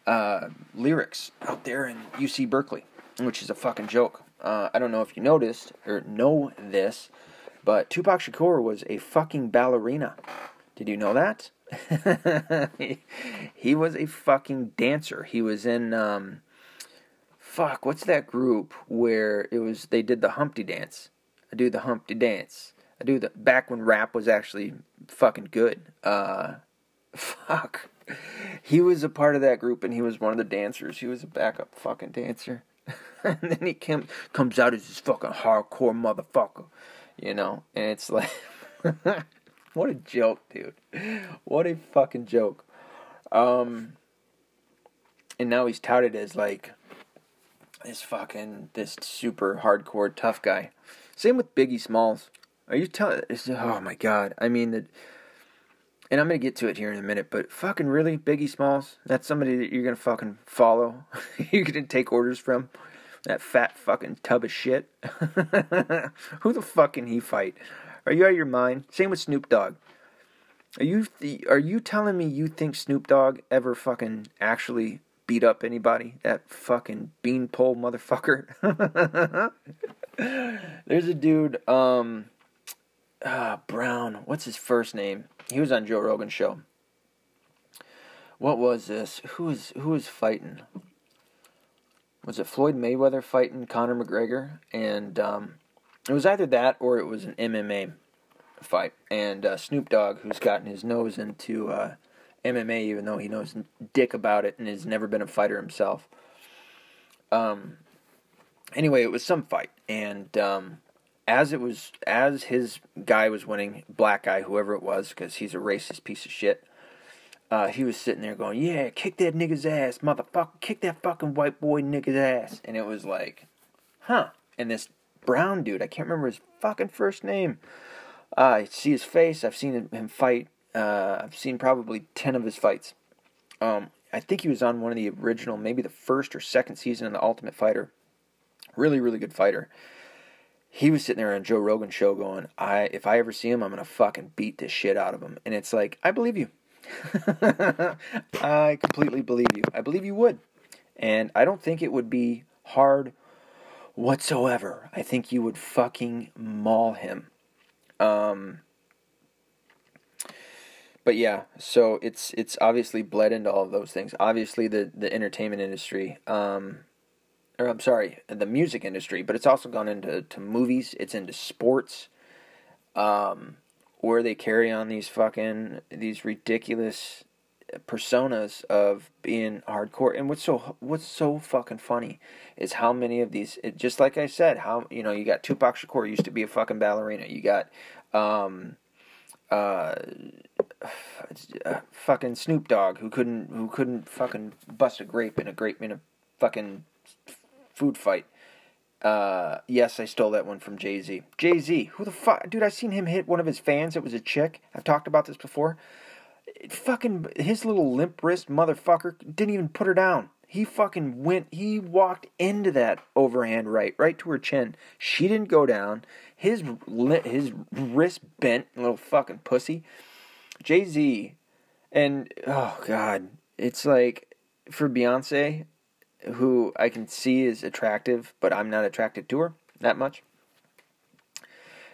Speaker 1: uh, lyrics out there in UC Berkeley, which is a fucking joke. Uh, I don't know if you noticed or know this, but Tupac Shakur was a fucking ballerina. Did you know that? he, he was a fucking dancer. He was in um, fuck, what's that group where it was they did the Humpty dance? I do the Humpty dance. I do the back when rap was actually fucking good. Uh, fuck. He was a part of that group and he was one of the dancers. He was a backup fucking dancer. and then he came, comes out as this fucking hardcore motherfucker, you know? And it's like, what a joke, dude. What a fucking joke. Um, and now he's touted as like this fucking this super hardcore tough guy. Same with Biggie Smalls. Are you telling? Oh my god! I mean the, and I'm gonna get to it here in a minute. But fucking really, Biggie Smalls? That's somebody that you're gonna fucking follow. you're gonna take orders from. That fat fucking tub of shit. Who the fuck can he fight? Are you out of your mind? Same with Snoop Dogg. Are you th- are you telling me you think Snoop Dogg ever fucking actually beat up anybody? That fucking beanpole motherfucker. There's a dude, um, uh, Brown. What's his first name? He was on Joe Rogan's show. What was this? Who was who was fighting? Was it Floyd Mayweather fighting Conor McGregor? And um, it was either that or it was an MMA fight. And uh, Snoop Dogg, who's gotten his nose into uh, MMA, even though he knows dick about it and has never been a fighter himself. Um. Anyway, it was some fight, and um, as it was, as his guy was winning, black guy, whoever it was, because he's a racist piece of shit. Uh, he was sitting there going, "Yeah, kick that nigga's ass, motherfucker! Kick that fucking white boy nigga's ass!" And it was like, huh? And this brown dude, I can't remember his fucking first name. Uh, I see his face. I've seen him fight. Uh, I've seen probably ten of his fights. Um, I think he was on one of the original, maybe the first or second season of the Ultimate Fighter. Really, really good fighter. He was sitting there on Joe Rogan show going, "I if I ever see him, I'm gonna fucking beat the shit out of him." And it's like, I believe you. I completely believe you. I believe you would. And I don't think it would be hard whatsoever. I think you would fucking maul him. Um but yeah, so it's it's obviously bled into all of those things. Obviously the the entertainment industry um or I'm sorry, the music industry, but it's also gone into to movies, it's into sports. Um where they carry on these fucking these ridiculous personas of being hardcore and what's so what's so fucking funny is how many of these it, just like I said how you know you got Tupac Shakur used to be a fucking ballerina you got um uh, fucking Snoop Dogg who couldn't who couldn't fucking bust a grape in a grape in a fucking food fight uh, yes, I stole that one from Jay Z. Jay Z, who the fuck, dude? I seen him hit one of his fans. It was a chick. I've talked about this before. It fucking his little limp wrist motherfucker didn't even put her down. He fucking went. He walked into that overhand right, right to her chin. She didn't go down. His his wrist bent, little fucking pussy. Jay Z, and oh god, it's like for Beyonce who I can see is attractive, but I'm not attracted to her that much.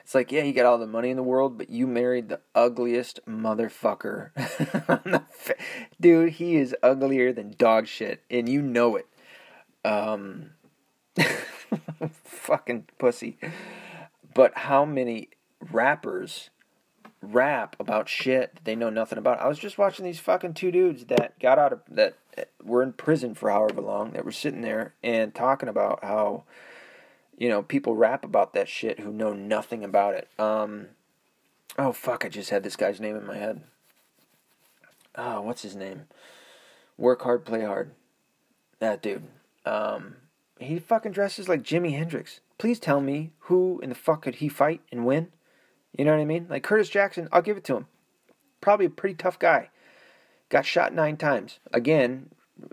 Speaker 1: It's like, yeah, you got all the money in the world, but you married the ugliest motherfucker. Dude, he is uglier than dog shit, and you know it. Um, fucking pussy. But how many rappers rap about shit that they know nothing about. I was just watching these fucking two dudes that got out of that were in prison for however long that were sitting there and talking about how you know people rap about that shit who know nothing about it. Um oh fuck, I just had this guy's name in my head. Oh, what's his name? Work hard, play hard. That dude. Um he fucking dresses like Jimi Hendrix. Please tell me who in the fuck could he fight and win? You know what I mean? Like Curtis Jackson, I'll give it to him. Probably a pretty tough guy. Got shot nine times. Again,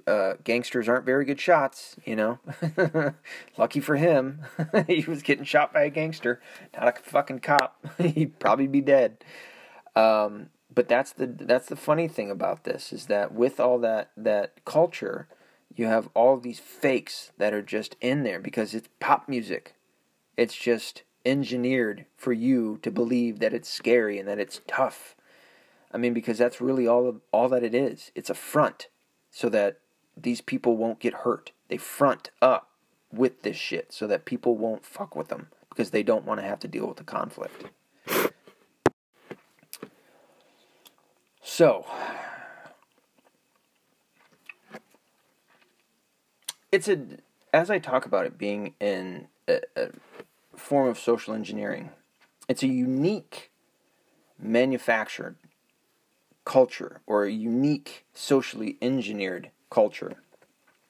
Speaker 1: uh, gangsters aren't very good shots, you know. Lucky for him, he was getting shot by a gangster, not a fucking cop. He'd probably be dead. Um, but that's the that's the funny thing about this is that with all that that culture, you have all these fakes that are just in there because it's pop music. It's just engineered for you to believe that it's scary and that it's tough. I mean, because that's really all of, all that it is. It's a front so that these people won't get hurt. They front up with this shit so that people won't fuck with them because they don't want to have to deal with the conflict. So, it's a as I talk about it being in a, a form of social engineering. It's a unique manufactured culture or a unique socially engineered culture.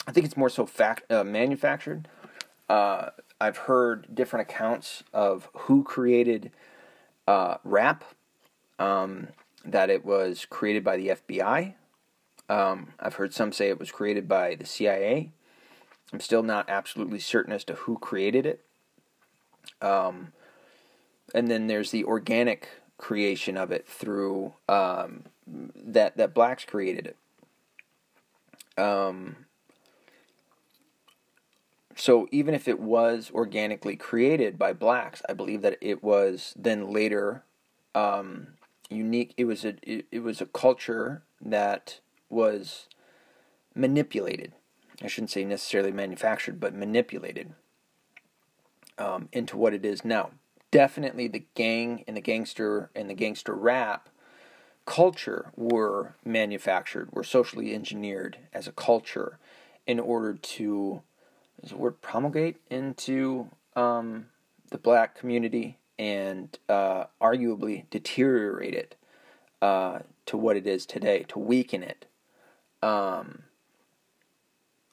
Speaker 1: I think it's more so fact, uh, manufactured. Uh, I've heard different accounts of who created uh, rap. Um, that it was created by the FBI. Um, I've heard some say it was created by the CIA. I'm still not absolutely certain as to who created it. Um, and then there's the organic creation of it through um, that that blacks created it. Um, so even if it was organically created by blacks, I believe that it was then later um, unique. It was a it, it was a culture that was manipulated. I shouldn't say necessarily manufactured, but manipulated um, into what it is now. Definitely, the gang and the gangster and the gangster rap culture were manufactured, were socially engineered as a culture in order to, is the word promulgate into um, the black community and uh, arguably deteriorate it uh, to what it is today, to weaken it, um,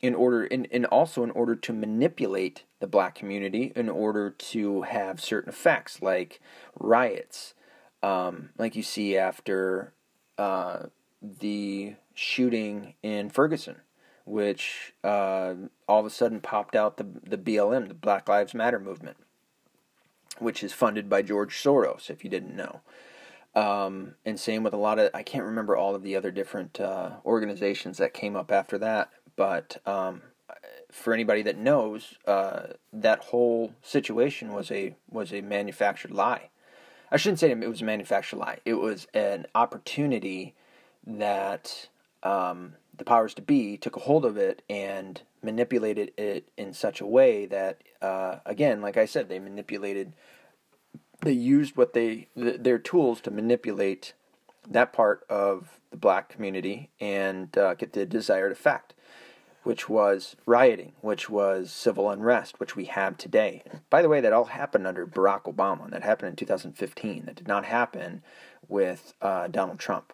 Speaker 1: in order, and, and also in order to manipulate the black community, in order to have certain effects like riots, um, like you see after uh, the shooting in Ferguson, which uh, all of a sudden popped out the the BLM, the Black Lives Matter movement which is funded by George Soros, if you didn't know. Um, and same with a lot of, I can't remember all of the other different uh, organizations that came up after that, but um, for anybody that knows, uh, that whole situation was a was a manufactured lie. I shouldn't say it was a manufactured lie. It was an opportunity that um, the powers to be took a hold of it and manipulated it in such a way that, uh, again, like I said, they manipulated, they used what they, th- their tools to manipulate that part of the black community and uh, get the desired effect, which was rioting, which was civil unrest, which we have today. By the way, that all happened under Barack Obama. And that happened in 2015. That did not happen with uh, Donald Trump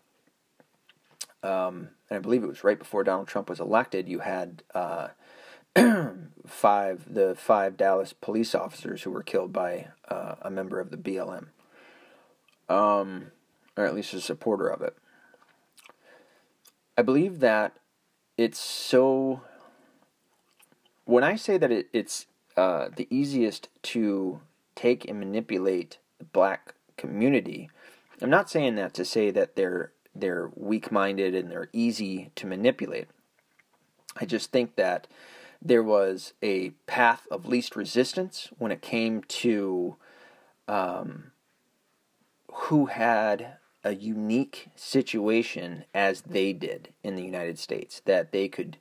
Speaker 1: um, and I believe it was right before Donald Trump was elected, you had uh, five the five Dallas police officers who were killed by uh, a member of the BLM, um, or at least a supporter of it. I believe that it's so. When I say that it, it's uh, the easiest to take and manipulate the black community, I'm not saying that to say that they're they're weak minded and they're easy to manipulate. I just think that there was a path of least resistance when it came to um, who had a unique situation as they did in the United States, that they could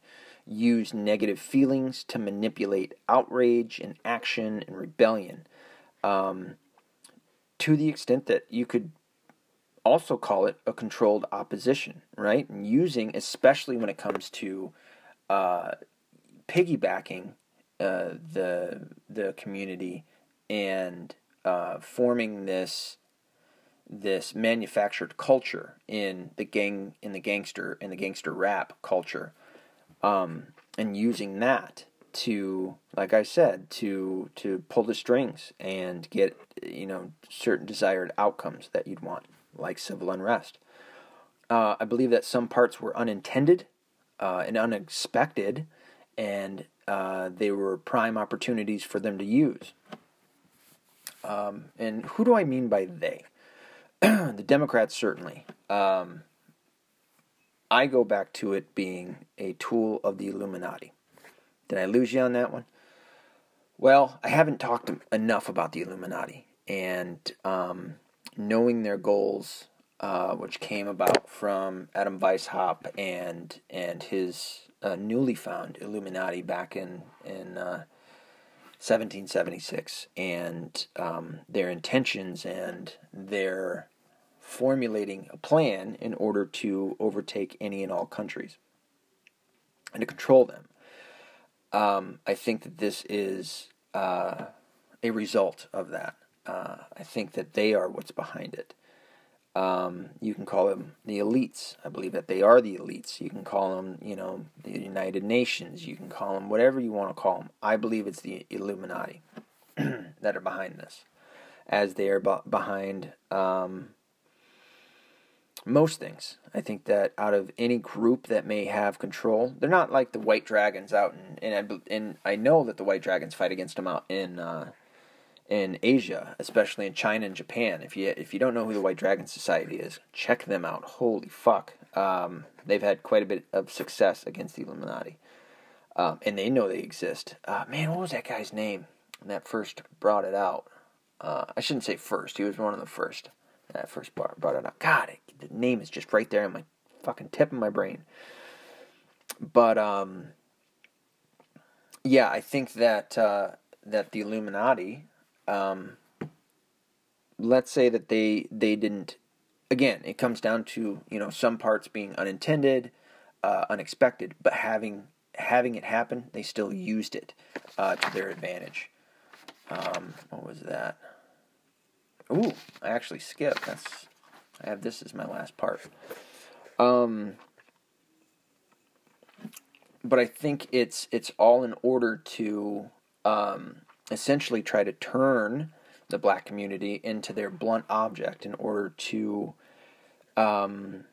Speaker 1: use negative feelings to manipulate outrage and action and rebellion um, to the extent that you could also call it a controlled opposition, right? And using, especially when it comes to uh, piggybacking uh, the the community and uh, forming this this manufactured culture in the gang in the gangster in the gangster rap culture, um, and using that to, like I said, to to pull the strings and get you know certain desired outcomes that you'd want like civil unrest. Uh, I believe that some parts were unintended uh, and unexpected, and uh, they were prime opportunities for them to use. Um, and who do I mean by they? the Democrats, certainly. Um, I go back to it being a tool of the Illuminati. Did I lose you on that one? Well, I haven't talked enough about the Illuminati, and um, knowing their goals, uh, which came about from Adam Weishaupt and and his uh, newly found Illuminati back in in uh, 1776, and um, their intentions and their formulating a plan in order to overtake any and all countries and to control them. Um, I think that this is uh, a result of that. Uh, I think that they are what's behind it. Um, you can call them the elites. I believe that they are the elites. You can call them, you know, the United Nations. You can call them whatever you want to call them. I believe it's the Illuminati that are behind this, as they are behind um, most things. I think that out of any group that may have control, they're not like the White Dragons out in, and I, and I know that the White Dragons fight against them out in. Uh, in Asia, especially in China and Japan. If you if you don't know who the White Dragon Society is, check them out. Holy fuck, um, they've had quite a bit of success against the Illuminati, um, and they know they exist. Uh, man, what was that guy's name that first brought it out? Uh, I shouldn't say first. He was one of the first that first brought, brought it out. God, it, the name is just right there in my fucking tip of my brain. But um, yeah, I think that uh, that the Illuminati um, let's say that they they didn't. Again, it comes down to you know some parts being unintended, uh, unexpected, but having having it happen, they still used it uh, to their advantage. Um, what was that? Ooh, I actually skipped. That's I have this as my last part. Um, but I think it's it's all in order to um, essentially try to turn the black community into their blunt object in order to um,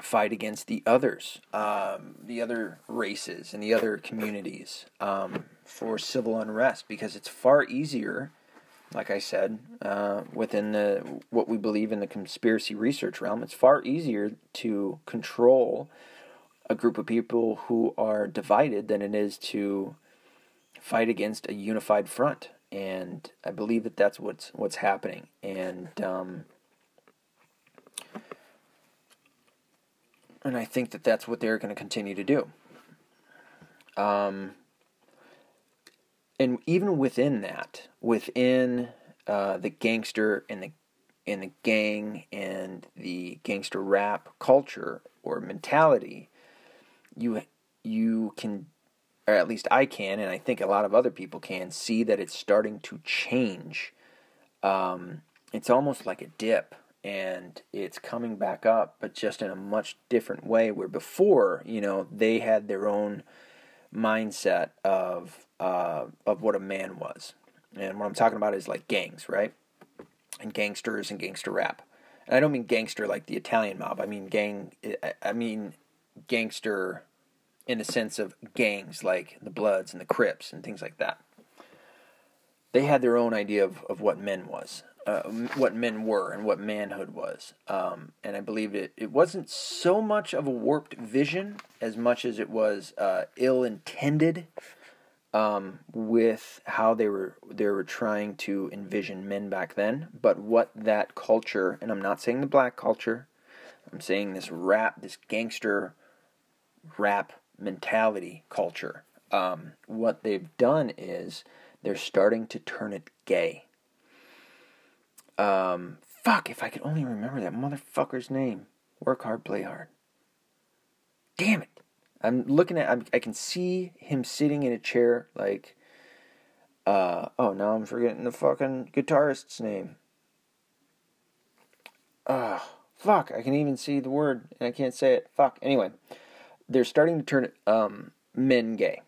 Speaker 1: fight against the others, um, the other races and the other communities um, for civil unrest because it's far easier, like I said, uh, within the what we believe in the conspiracy research realm, it's far easier to control a group of people who are divided than it is to fight against a unified front, and I believe that that's what's what's happening. And um, and I think that that's what they're going to continue to do. Um, and even within that, within uh, the gangster and the and the gang and the gangster rap culture or mentality, you you can or at least I can, and I think a lot of other people can, see that it's starting to change. Um, it's almost like a dip, and it's coming back up, but just in a much different way. Where before, you know, they had their own mindset of uh, of what a man was, and what I'm talking about is like gangs, right? And gangsters and gangster rap. And I don't mean gangster like the Italian mob. I mean gang. I mean gangster in the sense of gangs like the Bloods and the Crips and things like that. They had their own idea of, of what men was, uh, what men were, and what manhood was. Um, and I believe it, it wasn't so much of a warped vision as much as it was uh, ill intended um, with how they were they were trying to envision men back then. But what that culture, and I'm not saying the black culture, I'm saying this rap, this gangster rap mentality culture. Um, what they've done is they're starting to turn it gay. Um, fuck, if I could only remember that motherfucker's name. Work hard, play hard. Damn it. I'm looking at, I'm, i can see him sitting in a chair like, uh, oh, now I'm forgetting the fucking guitarist's name. Uh, fuck, I can even see the word and I can't say it. Fuck, anyway they're starting to turn um, men gay.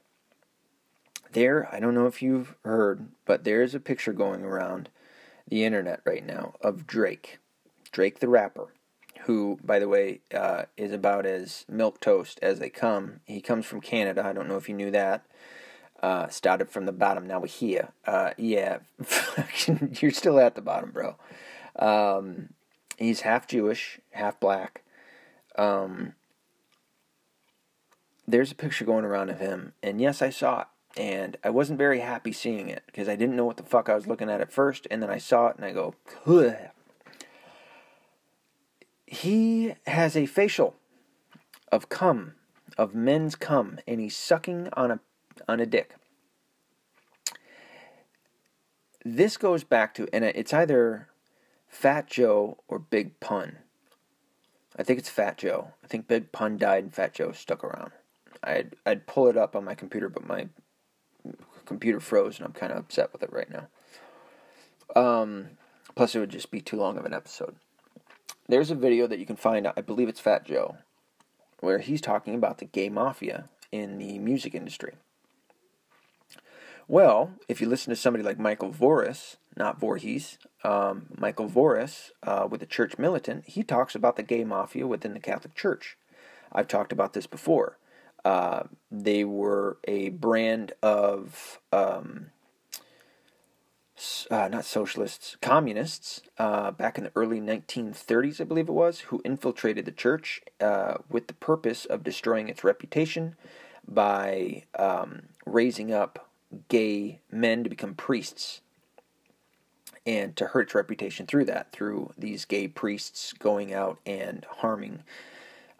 Speaker 1: There, I don't know if you've heard, but there's a picture going around the internet right now of Drake, Drake the rapper, who, by the way, uh, is about as milk toast as they come. He comes from Canada. I don't know if you knew that. Uh, started from the bottom. Now we're here. Uh, yeah, you're still at the bottom, bro. Um, he's half Jewish, half black. Um, there's a picture going around of him, and yes, I saw it, and I wasn't very happy seeing it because I didn't know what the fuck I was looking at at first, and then I saw it and I go, Ugh. he has a facial of cum, of men's cum, and he's sucking on a on a dick. This goes back to, and it's either Fat Joe or Big Pun. I think it's Fat Joe. I think Big Pun died and Fat Joe stuck around. I'd I'd pull it up on my computer, but my computer froze, and I'm kind of upset with it right now. Um, plus, it would just be too long of an episode. there's a video that you can find. I believe it's Fat Joe, where he's talking about the gay mafia in the music industry. Well, if you listen to somebody like Michael Voris, not Voorhees, um, Michael Voris uh, with the Church Militant, he talks about the gay mafia within the Catholic Church. I've talked about this before. Uh, they were a brand of um, uh, not socialists, communists, uh, back in the early 1930s, I believe it was, who infiltrated the church uh, with the purpose of destroying its reputation by um, raising up gay men to become priests and to hurt its reputation through that, through these gay priests going out and harming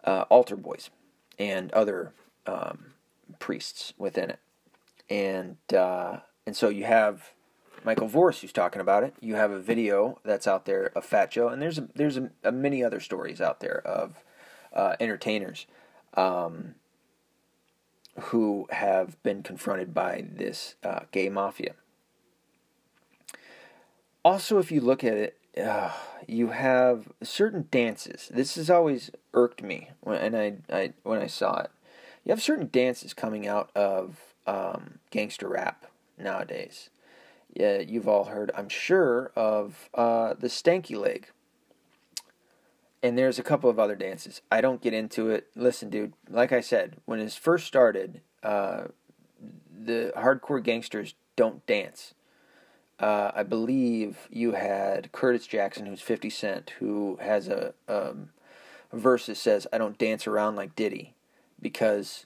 Speaker 1: uh, altar boys and other um, priests within it. And uh, and so you have Michael Voris who's talking about it. You have a video that's out there of Fat Joe, and there's a, there's a, a many other stories out there of uh, entertainers um, who have been confronted by this uh, gay mafia. Also, if you look at it, uh, you have certain dances. This has always irked me when I, I when I saw it. You have certain dances coming out of um, gangster rap nowadays. Yeah, you've all heard, I'm sure, of uh, the stanky leg. And there's a couple of other dances. I don't get into it. Listen, dude, like I said, when it first started, uh, the hardcore gangsters don't dance. Uh, I believe you had Curtis Jackson, who's 50 Cent, who has a, um, a verse that says, I don't dance around like Diddy because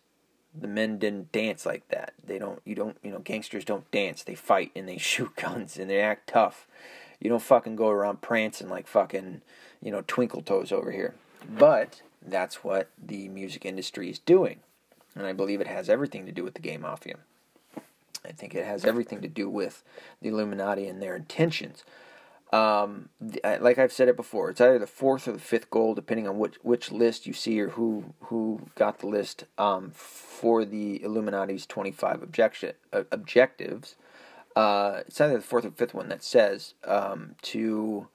Speaker 1: the men didn't dance like that. They don't, you don't, you know, gangsters don't dance. They fight and they shoot guns and they act tough. You don't fucking go around prancing like fucking, you know, twinkle toes over here. But that's what the music industry is doing. And I believe it has everything to do with the gay mafia. I think it has everything to do with the Illuminati and their intentions. Um, like I've said it before, it's either the fourth or the fifth goal, depending on which which list you see or who who got the list um, for the Illuminati's twenty five objection uh, objectives. Uh, it's either the fourth or fifth one that says um, to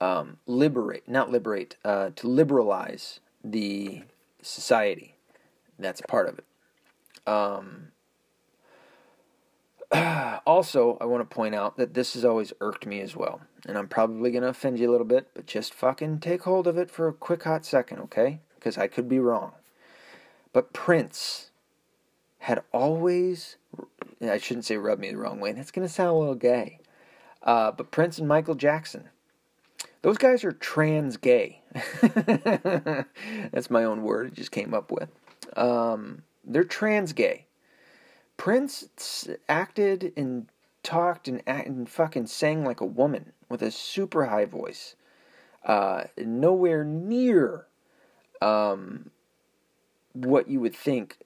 Speaker 1: um, liberate, not liberate, uh, to liberalize the society. That's part of it. Also, I want to point out that this has always irked me as well. And I'm probably going to offend you a little bit, but just fucking take hold of it for a quick hot second, okay? Because I could be wrong. But Prince had always, I shouldn't say rubbed me the wrong way, that's going to sound a little gay. Uh, but Prince and Michael Jackson, those guys are trans gay. that's my own word, I just came up with. Um, they're trans gay. Prince acted and talked and, and fucking sang like a woman with a super high voice. Uh, nowhere near um, what you would think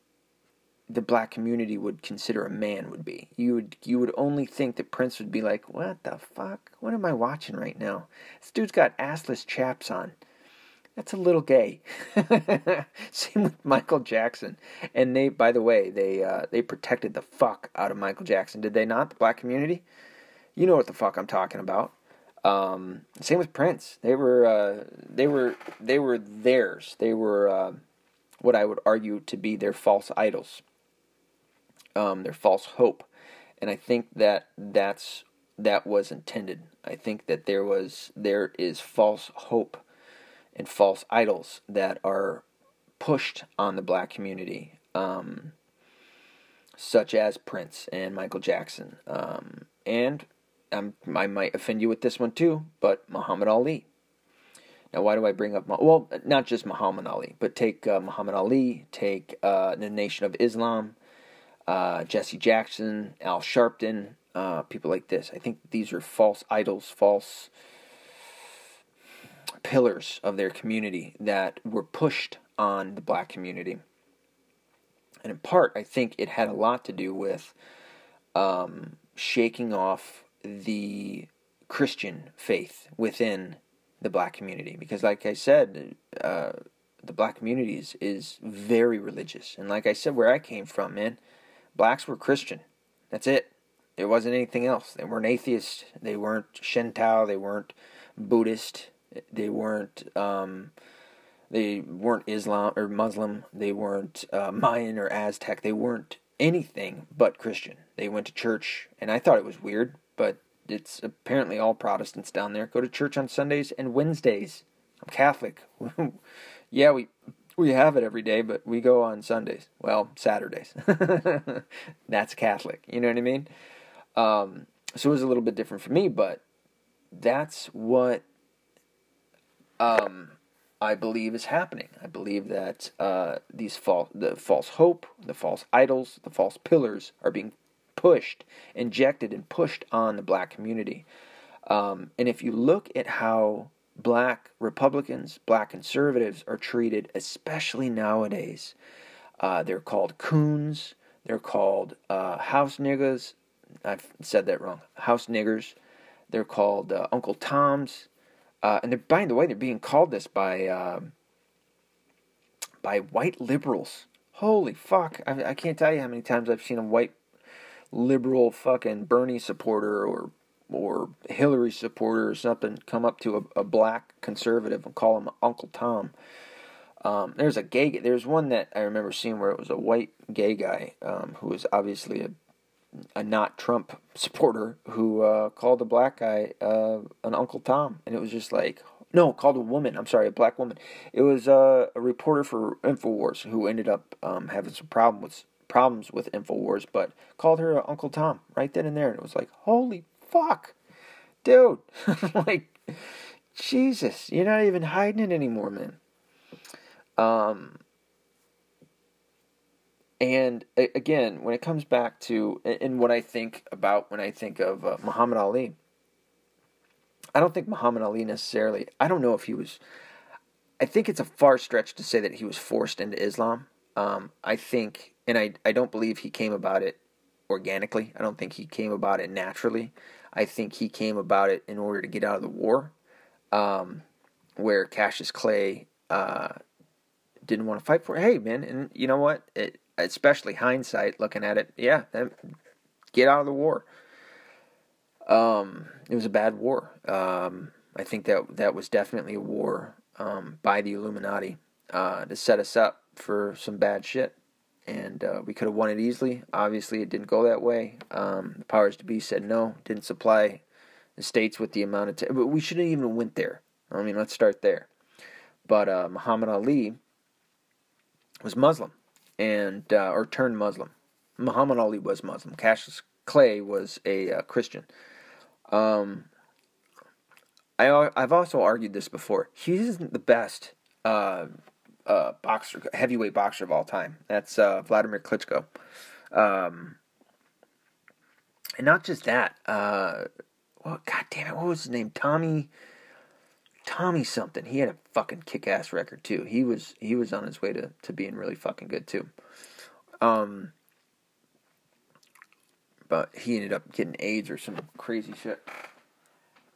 Speaker 1: the black community would consider a man would be. You would you would only think that Prince would be like, "What the fuck? What am I watching right now? This dude's got assless chaps on." That's a little gay. Same with Michael Jackson. And they, by the way, they uh, they protected the fuck out of Michael Jackson, did they not? The black community. You know what the fuck I'm talking about. Um, same with Prince. They were uh, they were they were theirs. They were uh, what I would argue to be their false idols, um, their false hope, and I think that that's that was intended. I think that there was there is false hope and false idols that are pushed on the black community, um, such as Prince and Michael Jackson. Um, and I'm, i might offend you with this one too, but Muhammad Ali. Now, why do I bring up, well, not just Muhammad Ali, but take uh, Muhammad Ali, take uh, the Nation of Islam, uh, Jesse Jackson, Al Sharpton, uh, people like this. I think these are false idols, false pillars of their community that were pushed on the black community. And in part, I think it had a lot to do with um, shaking off the Christian faith within the black community. Because, like I said, uh, the black community is, is very religious. And like I said, where I came from, man, blacks were Christian. That's it. There wasn't anything else. They weren't atheists. They weren't Shinto. They weren't Buddhist. They weren't. Um, they weren't Islam or Muslim. They weren't uh, Mayan or Aztec. They weren't anything but Christian. They went to church, and I thought it was weird, but it's apparently all Protestants down there go to church on Sundays and Wednesdays. I'm Catholic. yeah, we we have it every day, but we go on Sundays. Well, Saturdays. That's Catholic. You know what I mean? Um, so it was a little bit different for me, but that's what um, I believe is happening. I believe that uh, these false, the false hope, the false idols, the false pillars are being pushed, injected, and pushed on the black community. Um, and if you look at how black Republicans, black conservatives are treated, especially nowadays, uh, they're called coons, they're called uh, house niggas. I've said that wrong. House niggers. They're called uh, Uncle Toms. Uh, and they're, by the way, they're being called this by um, by white liberals. Holy fuck! I, I can't tell you how many times I've seen a white liberal fucking Bernie supporter or or Hillary supporter or something come up to a, a black conservative and call him Uncle Tom. Um, there's a gay. There's one that I remember seeing where it was a white gay guy um, who was obviously a a not Trump supporter who uh, called a black guy uh, an Uncle Tom, and it was just like no, called a woman. I'm sorry, a black woman. It was uh, a reporter for Infowars who ended up um, having some problem with problems with Infowars, but called her Uncle Tom right then and there, and it was like, holy fuck, dude, like Jesus, you're not even hiding it anymore, man. Um, and again, when it comes back to and what I think about when I think of uh, Muhammad Ali, I don't think Muhammad Ali necessarily. I don't know if he was. I think it's a far stretch to say that he was forced into Islam. Um, I think, and I I don't believe he came about it organically. I don't think he came about it naturally. I think he came about it in order to get out of the war, um, where Cassius Clay uh, didn't want to fight for. Hey, man, and you know what? It, especially hindsight, looking at it, yeah, get out of the war. Um, it was a bad war. Um, I think that that was definitely a war um, by the Illuminati uh, to set us up for some bad shit. And uh, we could have won it easily. Obviously, it didn't go that way. Um, the powers to be said no, didn't supply the states with the amount of. T- but we shouldn't even went there. I mean, let's start there. But uh, Muhammad Ali was Muslim and uh, or turned Muslim. Muhammad Ali was Muslim. Cassius Clay was a uh, Christian. Um, I I've also argued this before. He isn't the best uh, uh, boxer, heavyweight boxer of all time. That's uh, Vladimir Klitschko. Um, and not just that. Uh, well, God damn it, what was his name? Tommy. Tommy something. He had a fucking kick ass record too. He was he was on his way to, to being really fucking good too. Um but he ended up getting AIDS or some crazy shit.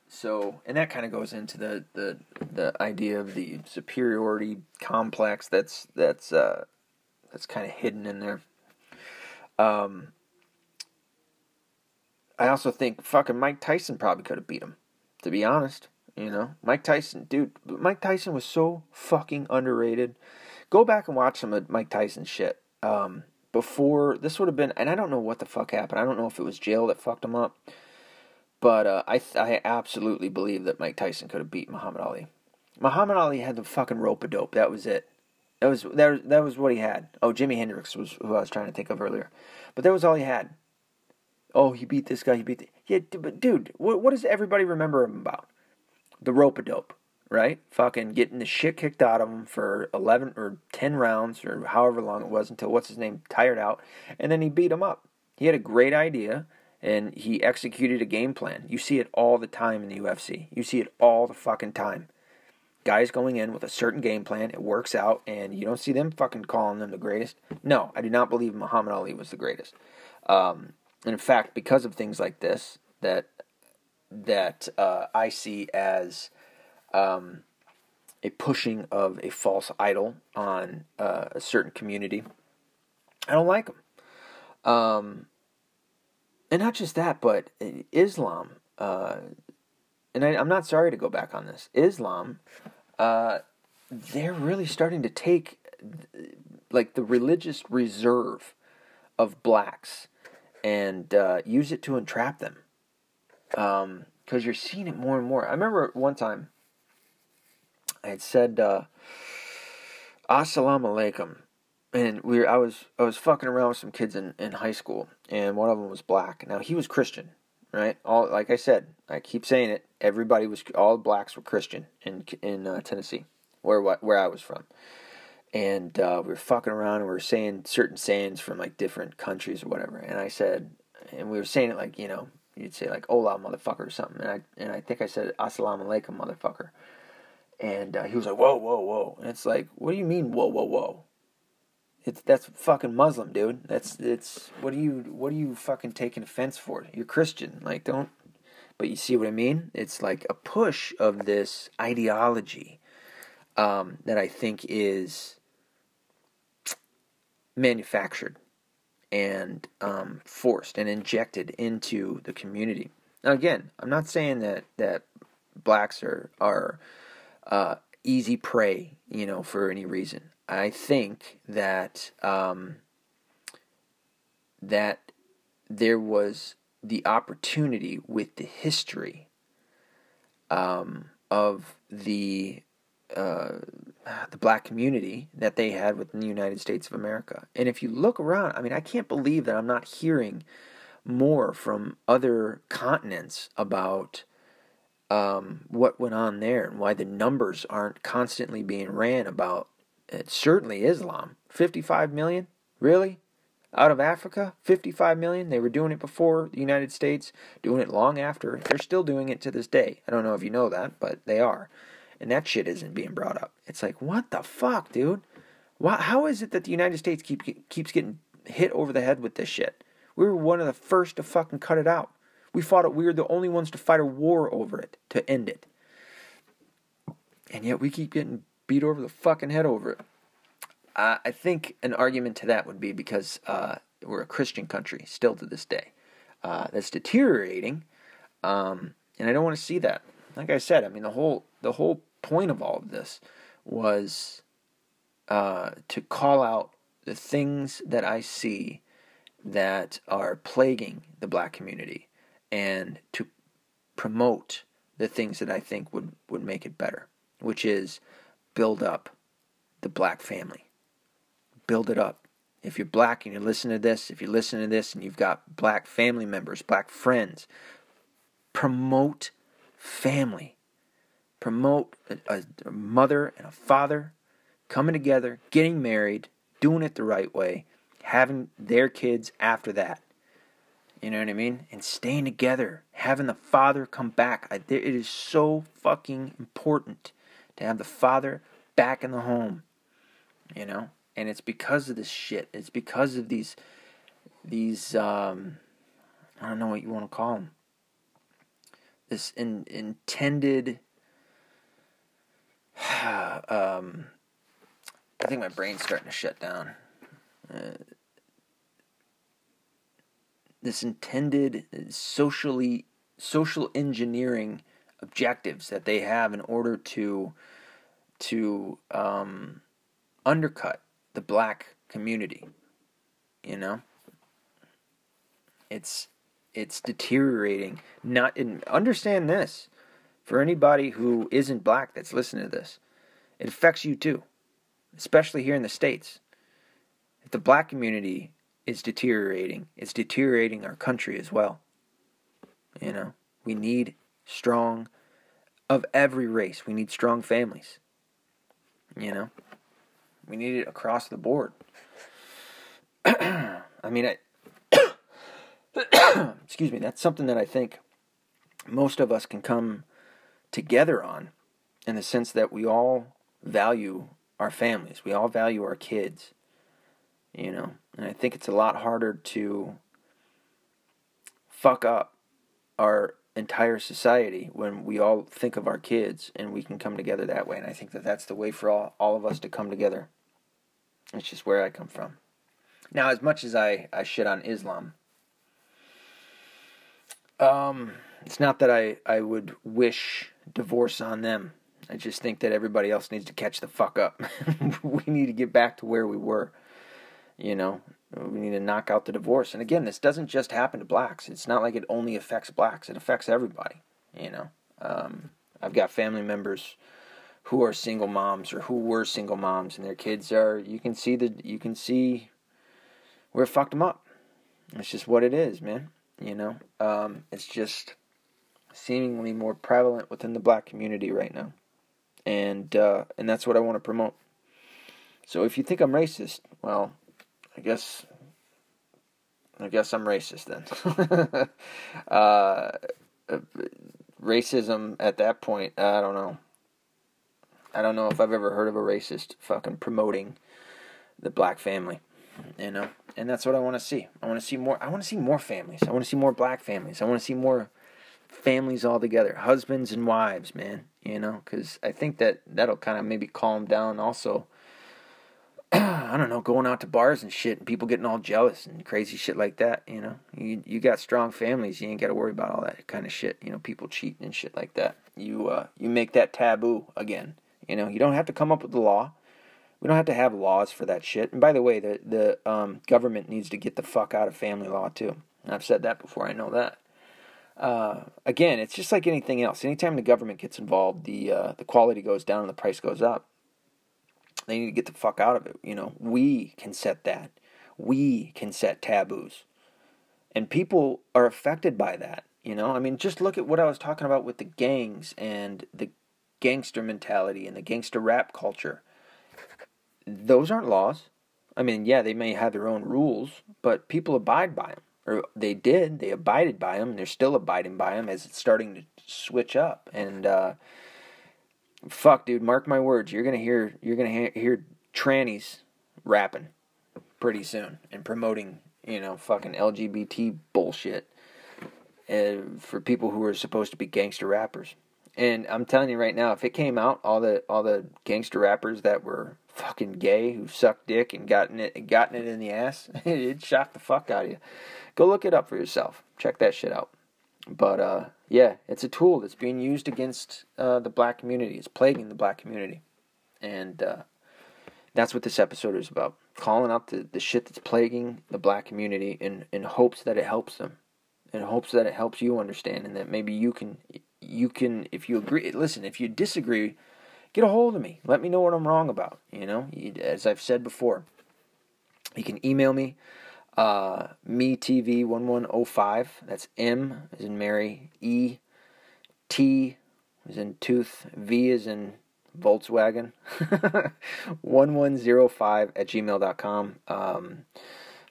Speaker 1: So, and that kind of goes into the, the the idea of the superiority complex that's that's uh that's kind of hidden in there. Um I also think fucking Mike Tyson probably could have beat him, to be honest. You know, Mike Tyson, dude. Mike Tyson was so fucking underrated. Go back and watch some of Mike Tyson's shit. Um, before this would have been, and I don't know what the fuck happened. I don't know if it was jail that fucked him up, but uh, I I absolutely believe that Mike Tyson could have beat Muhammad Ali. Muhammad Ali had the fucking rope a dope. That was it. That was that was, that was what he had. Oh, Jimi Hendrix was who I was trying to think of earlier, but that was all he had. Oh, he beat this guy. He beat the, yeah, but dude, what what does everybody remember him about? The rope a dope, right? Fucking getting the shit kicked out of him for 11 or 10 rounds or however long it was until what's his name tired out. And then he beat him up. He had a great idea and he executed a game plan. You see it all the time in the UFC. You see it all the fucking time. Guys going in with a certain game plan, it works out, and you don't see them fucking calling them the greatest. No, I do not believe Muhammad Ali was the greatest. Um, in fact, because of things like this, that that uh, I see as um, a pushing of a false idol on uh, a certain community. I don't like them. Um, and not just that, but Islam. Uh, and I, am not sorry to go back on this. Islam, uh, they're really starting to take like the religious reserve of blacks and uh, use it to entrap them. Because um, you're seeing it more and more. I remember one time I had said, uh, "Assalamu alaikum," and we were, I was I was fucking around with some kids in, in high school, and one of them was black. Now he was Christian, right? All like I said, I keep saying it. Everybody was all blacks were Christian in in uh, Tennessee, where where I was from, and uh, we were fucking around and we were saying certain sayings from like different countries or whatever. And I said, and we were saying it like you know you'd say like "Hola, motherfucker" or something, and I and I think I said "Assalamu alaikum, motherfucker," and uh, he was like, "Whoa, whoa, whoa," and it's like, what do you mean, whoa, whoa, whoa? It's that's fucking Muslim, dude. That's it's what are you what are you fucking taking offense for? You're Christian, like don't. But you see what I mean? It's like a push of this ideology um, that I think is manufactured and um, forced and injected into the community. Now, again, I'm not saying that that blacks are are uh, easy prey, you know, for any reason. I think that um, that there was the opportunity with the history um, of the uh, the black community that they had within the United States of America. And if you look around, I mean, I can't believe that I'm not hearing more from other continents about um, what went on there and why the numbers aren't constantly being ran about it's certainly Islam. 55 million? Really? Out of Africa? 55 million? They were doing it before the United States, doing it long after. They're still doing it to this day. I don't know if you know that, but they are. And that shit isn't being brought up. It's like, what the fuck, dude? Why, how is it that the United States keep, keeps getting hit over the head with this shit? We were one of the first to fucking cut it out. We fought it. We were the only ones to fight a war over it to end it. And yet we keep getting beat over the fucking head over it. I think an argument to that would be because uh, we're a Christian country still to this day. Uh, that's deteriorating, um, and I don't want to see that. Like I said, I mean the whole the whole point of all of this was uh, to call out the things that I see that are plaguing the black community, and to promote the things that I think would, would make it better, which is build up the black family. Build it up. If you're black and you're listening to this, if you're listening to this and you've got black family members, black friends, promote family. Promote a, a mother and a father coming together, getting married, doing it the right way, having their kids after that. You know what I mean? And staying together, having the father come back. I, it is so fucking important to have the father back in the home. You know? And it's because of this shit. It's because of these these um I don't know what you want to call them. This in, intended um I think my brain's starting to shut down. Uh, this intended socially social engineering objectives that they have in order to to um, undercut the black community. You know, it's it's deteriorating. Not in, understand this for anybody who isn't black that's listening to this, it affects you too, especially here in the states. If the black community is deteriorating, it's deteriorating our country as well. You know, we need strong of every race. We need strong families. You know, we need it across the board. I mean, I, excuse me, that's something that I think most of us can come together on in the sense that we all value our families, we all value our kids, you know, and I think it's a lot harder to fuck up our entire society when we all think of our kids and we can come together that way. And I think that that's the way for all, all of us to come together. It's just where I come from. Now, as much as I, I shit on Islam, um, it's not that I, I would wish divorce on them. I just think that everybody else needs to catch the fuck up. we need to get back to where we were. You know, we need to knock out the divorce. And again, this doesn't just happen to blacks. It's not like it only affects blacks. It affects everybody. You know, um, I've got family members who are single moms or who were single moms, and their kids are. You can see the you can see where it fucked them up. It's just what it is, man. You know, um, it's just seemingly more prevalent within the black community right now, and uh, and that's what I want to promote. So if you think I'm racist, well, I guess I guess I'm racist then. uh, racism at that point, I don't know. I don't know if I've ever heard of a racist fucking promoting the black family, you know. And that's what I want to see. I want to see more. I want to see more families. I want to see more black families. I want to see more families all together, husbands and wives, man. You know, because I think that that'll kind of maybe calm down also I don't know, going out to bars and shit, and people getting all jealous and crazy shit like that. You know, you you got strong families, you ain't got to worry about all that kind of shit. You know, people cheating and shit like that. You uh, you make that taboo again. You know, you don't have to come up with the law. We don't have to have laws for that shit. And by the way, the the um, government needs to get the fuck out of family law too. I've said that before. I know that. Uh, again, it's just like anything else. Anytime the government gets involved, the uh, the quality goes down and the price goes up. They need to get the fuck out of it. You know, we can set that. We can set taboos. And people are affected by that. You know, I mean, just look at what I was talking about with the gangs and the gangster mentality and the gangster rap culture. Those aren't laws. I mean, yeah, they may have their own rules, but people abide by them. Or they did. They abided by them. And they're still abiding by them as it's starting to switch up. And, uh, fuck, dude, mark my words. You're gonna hear you're gonna hear, hear trannies rapping pretty soon and promoting, you know, fucking LGBT bullshit uh, for people who are supposed to be gangster rappers. And I'm telling you right now, if it came out, all the all the gangster rappers that were fucking gay who sucked dick and gotten it gotten it in the ass, it shocked the fuck out of you. Go look it up for yourself. Check that shit out. But uh, yeah, it's a tool that's being used against uh, the black community. It's plaguing the black community, and uh, that's what this episode is about. Calling out the, the shit that's plaguing the black community in in hopes that it helps them, in hopes that it helps you understand, and that maybe you can you can if you agree. Listen, if you disagree, get a hold of me. Let me know what I'm wrong about. You know, as I've said before, you can email me uh, me TV one one oh five. That's M is in Mary. E T is in tooth. V is in Volkswagen. one one zero five at gmail.com. Um,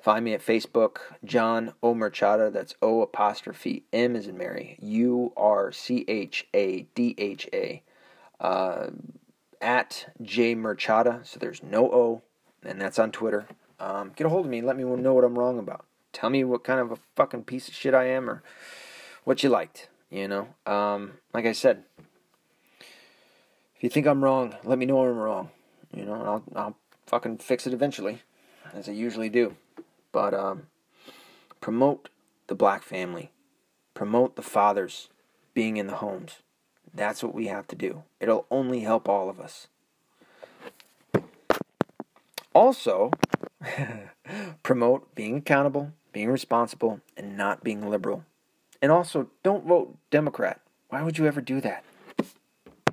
Speaker 1: find me at Facebook, John O Murchadha. That's O apostrophe M is in Mary. U R C H A D H A. Uh, at J Murchadha. So there's no O, and that's on Twitter. Um, get a hold of me. Let me know what I'm wrong about. Tell me what kind of a fucking piece of shit I am or what you liked. You know, um, like I said, if you think I'm wrong, let me know I'm wrong. You know, I'll I'll fucking fix it eventually, as I usually do. But um, promote the black family, promote the fathers being in the homes. That's what we have to do. It'll only help all of us. Also, promote being accountable, being responsible, and not being liberal. And also, don't vote Democrat. Why would you ever do that?